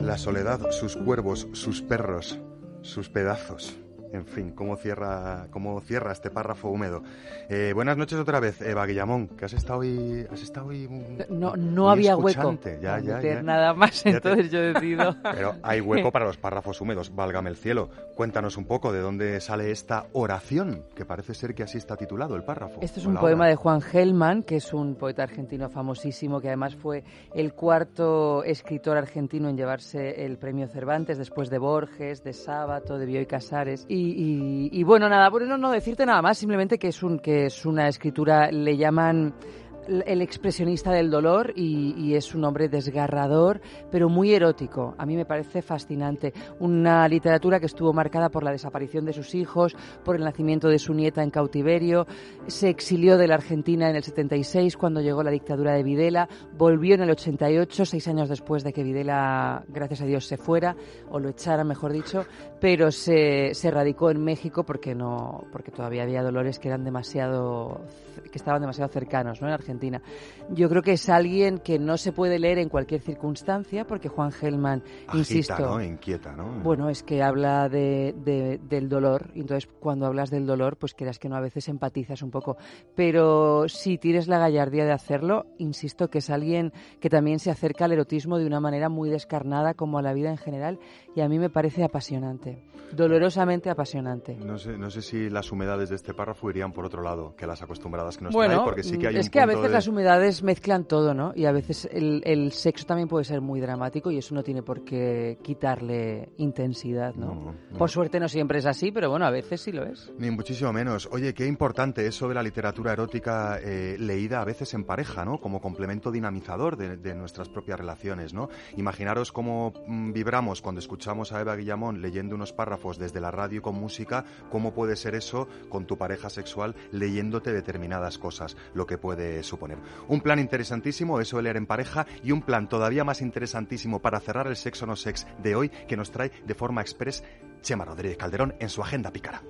La soledad, sus cuervos, sus perros, sus pedazos. En fin, cómo cierra, cómo cierra este párrafo húmedo. Eh, buenas noches otra vez, Eva Guillamón, que has estado hoy, has estado hoy muy- No, no muy había hueco escuchante. Ya, ya, ya. nada más, te- entonces yo he decidido... *laughs* Pero hay hueco *laughs* para los párrafos húmedos, válgame el cielo. Cuéntanos un poco de dónde sale esta oración, que parece ser que así está titulado el párrafo. Esto es un poema de Juan Gelman, que es un poeta argentino famosísimo, que además fue el cuarto escritor argentino en llevarse el premio Cervantes, después de Borges, de Sábato, de Bioy Casares. Y, y- bueno, nada, bueno, no, no decirte nada más, simplemente que es, un, que es una escritura, le llaman el expresionista del dolor y, es un hombre desgarrador, pero muy erótico. A mí me parece fascinante. Una literatura que estuvo marcada por la desaparición de sus hijos, por el nacimiento de su nieta en cautiverio. Se exilió de la Argentina en el 76 cuando llegó la dictadura de Videla. Volvió en el 88, seis años después de que Videla, gracias a Dios, se fuera, o lo echara, mejor dicho, pero se, se radicó en México porque no porque todavía había dolores que eran demasiado que estaban demasiado cercanos ¿no? en Argentina Argentina. Yo creo que es alguien que no se puede leer en cualquier circunstancia, porque Juan Gelman, Agita, insisto, ¿no? Inquieta, ¿no? bueno, es que habla de, de- del dolor, y entonces cuando hablas del dolor, pues quieras que no, a veces empatizas un poco. Pero si tienes la gallardía de hacerlo, insisto que es alguien que también se acerca al erotismo de una manera muy descarnada, como a la vida en general, y a mí me parece apasionante, dolorosamente apasionante. No sé, no sé si las humedades de este párrafo irían por otro lado que las acostumbradas que nos Bueno, trae, porque sí que hay mm, es un que a punto veces las humedades mezclan todo, ¿no? Y a veces el, el sexo también puede ser muy dramático y eso no tiene por qué quitarle intensidad, ¿no? No, no. Por suerte no siempre es así, pero bueno, a veces sí lo es. Ni muchísimo menos. Oye, qué importante eso de la literatura erótica eh, leída a veces en pareja, ¿no? Como complemento dinamizador de, de nuestras propias relaciones, ¿no? Imaginaros cómo mm, vibramos cuando escuchamos a Eva Guillamón leyendo unos párrafos desde la radio con música, cómo puede ser eso con tu pareja sexual leyéndote determinadas cosas, lo que puede suponer. Un plan interesantísimo, eso de leer en pareja, y un plan todavía más interesantísimo para cerrar el sexo no sex de hoy que nos trae de forma express Chema Rodríguez Calderón en su agenda pícara.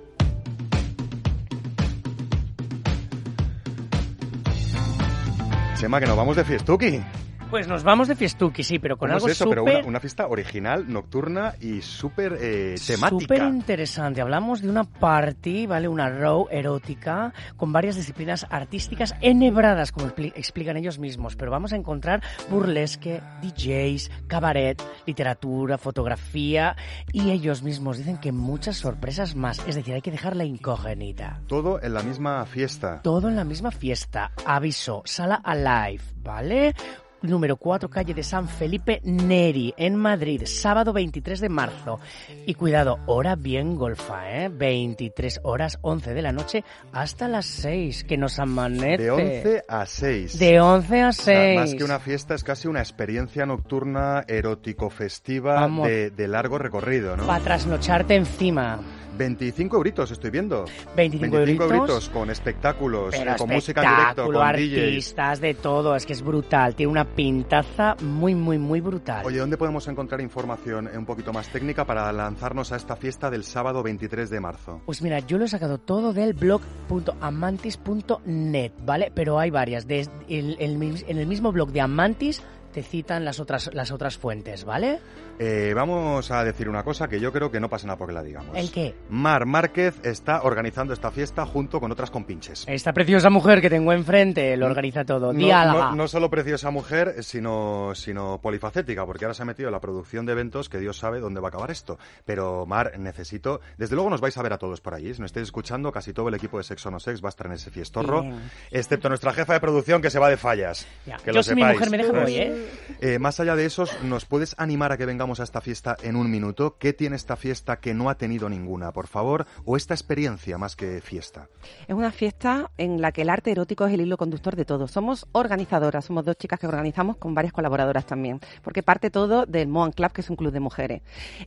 Chema, que nos vamos de fiestuki. Pues nos vamos de fiestuki, sí, pero con ¿Cómo algo es eso? Pero una, fiesta original, nocturna y súper eh, temática. Súper interesante. Hablamos de una party, ¿vale? Una row erótica con varias disciplinas artísticas enhebradas, como expli- explican ellos mismos. Pero vamos a encontrar burlesque, DJs, cabaret, literatura, fotografía y ellos mismos dicen que muchas sorpresas más. Es decir, hay que dejar la incógnita. Todo en la misma fiesta. Todo en la misma fiesta. Aviso, sala Alive, ¿vale? Número 4, calle de San Felipe Neri, en Madrid, sábado 23 de marzo. Y cuidado, hora bien golfa, ¿eh? 23 horas 11 de la noche hasta las 6, que nos amanece. De 11 a 6. De 11 a O sea, 6. más que una fiesta, es casi una experiencia nocturna erótico-festiva de, de largo recorrido, ¿no? Para trasnocharte encima. 25 euritos estoy viendo. 25 euritos. euritos con espectáculos, eh, con música en directo, con DJs. artistas, de todo. Es que es brutal. Tiene una pintaza muy, muy, muy brutal. Oye, ¿dónde podemos encontrar información eh, un poquito más técnica para lanzarnos a esta fiesta del sábado 23 de marzo? Pues mira, yo lo he sacado todo del blog.amantis.net, ¿vale? Pero hay varias. De, en el mismo blog de Amantis te citan las otras, las otras fuentes, ¿vale? Eh, vamos a decir una cosa que yo creo que no pasa nada porque la digamos. ¿El qué? Mar Márquez está organizando esta fiesta junto con otras compinches. Esta preciosa mujer que tengo enfrente lo organiza todo. No, no- no solo preciosa mujer, sino, sino polifacética, porque ahora se ha metido en la producción de eventos que Dios sabe dónde va a acabar esto. Pero, Mar, necesito... Desde luego nos vais a ver a todos por allí. Si nos estáis escuchando, casi todo el equipo de Sexo No Sex va a estar en ese fiestorro, Bien. excepto nuestra jefa de producción que se va de fallas. Ya, Que yo lo si mi mujer me deja, voy, ¿eh? Eh, más allá de esos, ¿nos puedes animar a que vengamos a esta fiesta en un minuto? ¿Qué tiene esta fiesta que no ha tenido ninguna, por favor? ¿O esta experiencia más que fiesta? Es una fiesta en la que el arte erótico es el hilo conductor de todo. Somos organizadoras, somos dos chicas que organizamos con varias colaboradoras también, porque parte todo del Moan Club, que es un club de mujeres.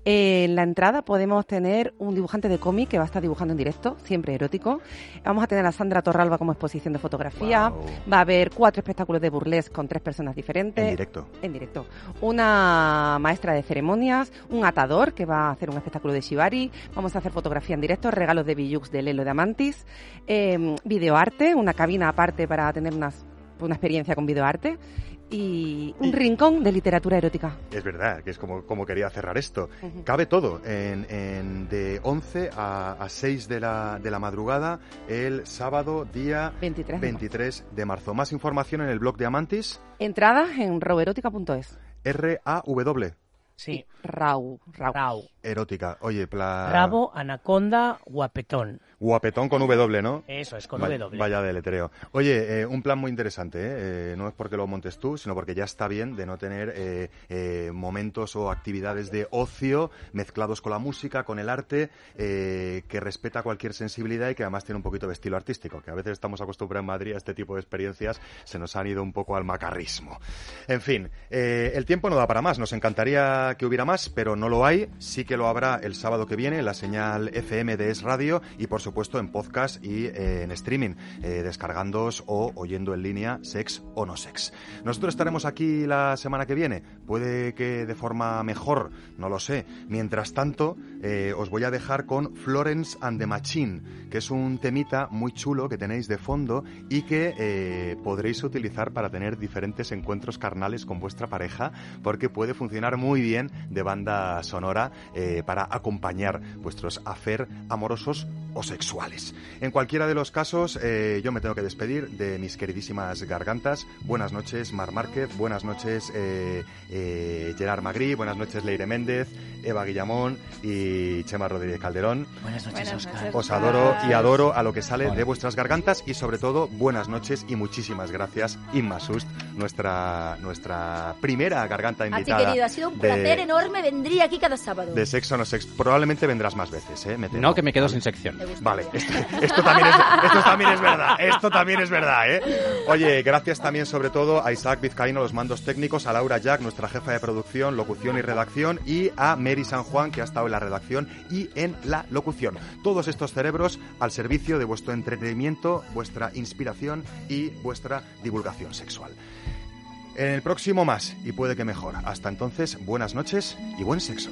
Eh, en la entrada podemos tener un dibujante de cómic que va a estar dibujando en directo, siempre erótico. Vamos a tener a Sandra Torralba como exposición de fotografía. Va a haber cuatro espectáculos de burlesque con tres personas diferentes. Directo. En directo. Una maestra de ceremonias, un atador que va a hacer un espectáculo de shibari. Vamos a hacer fotografía en directo, regalos de Billux de Lelo de Amantis, eh, videoarte, una cabina aparte para tener una experiencia con videoarte y un rincón de literatura erótica. Es verdad, que es como, como quería cerrar esto. Cabe todo en, en de 11 a, a 6 de la, de la madrugada el sábado día 23 de 23 de marzo. Más información en el blog de Amantis, Entradas en rowerótica.es. R-A-W. Sí. Rau, rau. Erótica. Oye, pla... Rabo, anaconda, guapetón. Guapetón con W, ¿no? Eso es, con Vaya- W. Vaya deletreo. Oye, eh, un plan muy interesante, ¿eh? Eh, No es porque lo montes tú, sino porque ya está bien de no tener eh, eh, momentos o actividades de ocio mezclados con la música, con el arte, que respeta cualquier sensibilidad y que además tiene un poquito de estilo artístico, que a veces estamos acostumbrados en Madrid a este tipo de experiencias, se nos han ido un poco al macarrismo. En fin, el tiempo no da para más. Nos encantaría que hubiera más, pero no lo hay. Sí que lo habrá el sábado que viene, en la señal FM de Es Radio y por supuesto en podcast y eh, en streaming, eh, descargándoos o oyendo en línea Sex o No Sex. Nosotros estaremos aquí la semana que viene. Puede que de forma mejor, no lo sé. Mientras tanto, eh, os voy a dejar con Florence and the Machine, que es un temita muy chulo que tenéis de fondo y que eh, podréis utilizar para tener diferentes encuentros carnales con vuestra pareja, porque puede funcionar muy bien de banda sonora para acompañar vuestros afer amorosos o sexuales. En cualquiera de los casos, eh, yo me tengo que despedir de mis queridísimas gargantas. Buenas noches, Mar Márquez. Buenas noches, eh, eh, Gerard Magri. Buenas noches, Leire Méndez, Eva Guillamón y Chema Rodríguez Calderón. Buenas noches, Buenas Oscar. Os adoro y adoro a lo que sale de vuestras gargantas y sobre todo buenas noches y muchísimas gracias Inma Sust, nuestra, nuestra primera garganta A ti, invitada. querido, ha sido un de- placer enorme. Vendría aquí cada sábado. De sexo no sex. Probablemente vendrás más veces, ¿eh? Me. No, que me quedo sin sección. Vale, *laughs* esto también es, esto también es verdad, esto también es verdad, ¿eh? Oye, gracias también sobre todo a Isaac Vizcaíno, los mandos técnicos, a Laura Jack, nuestra jefa de producción, locución y redacción, y a Mary San Juan, que ha estado en la redacción y en la locución. Todos estos cerebros al servicio de vuestro entretenimiento, vuestra inspiración y vuestra divulgación sexual. En el próximo más, y puede que mejor. Hasta entonces, buenas noches y buen sexo.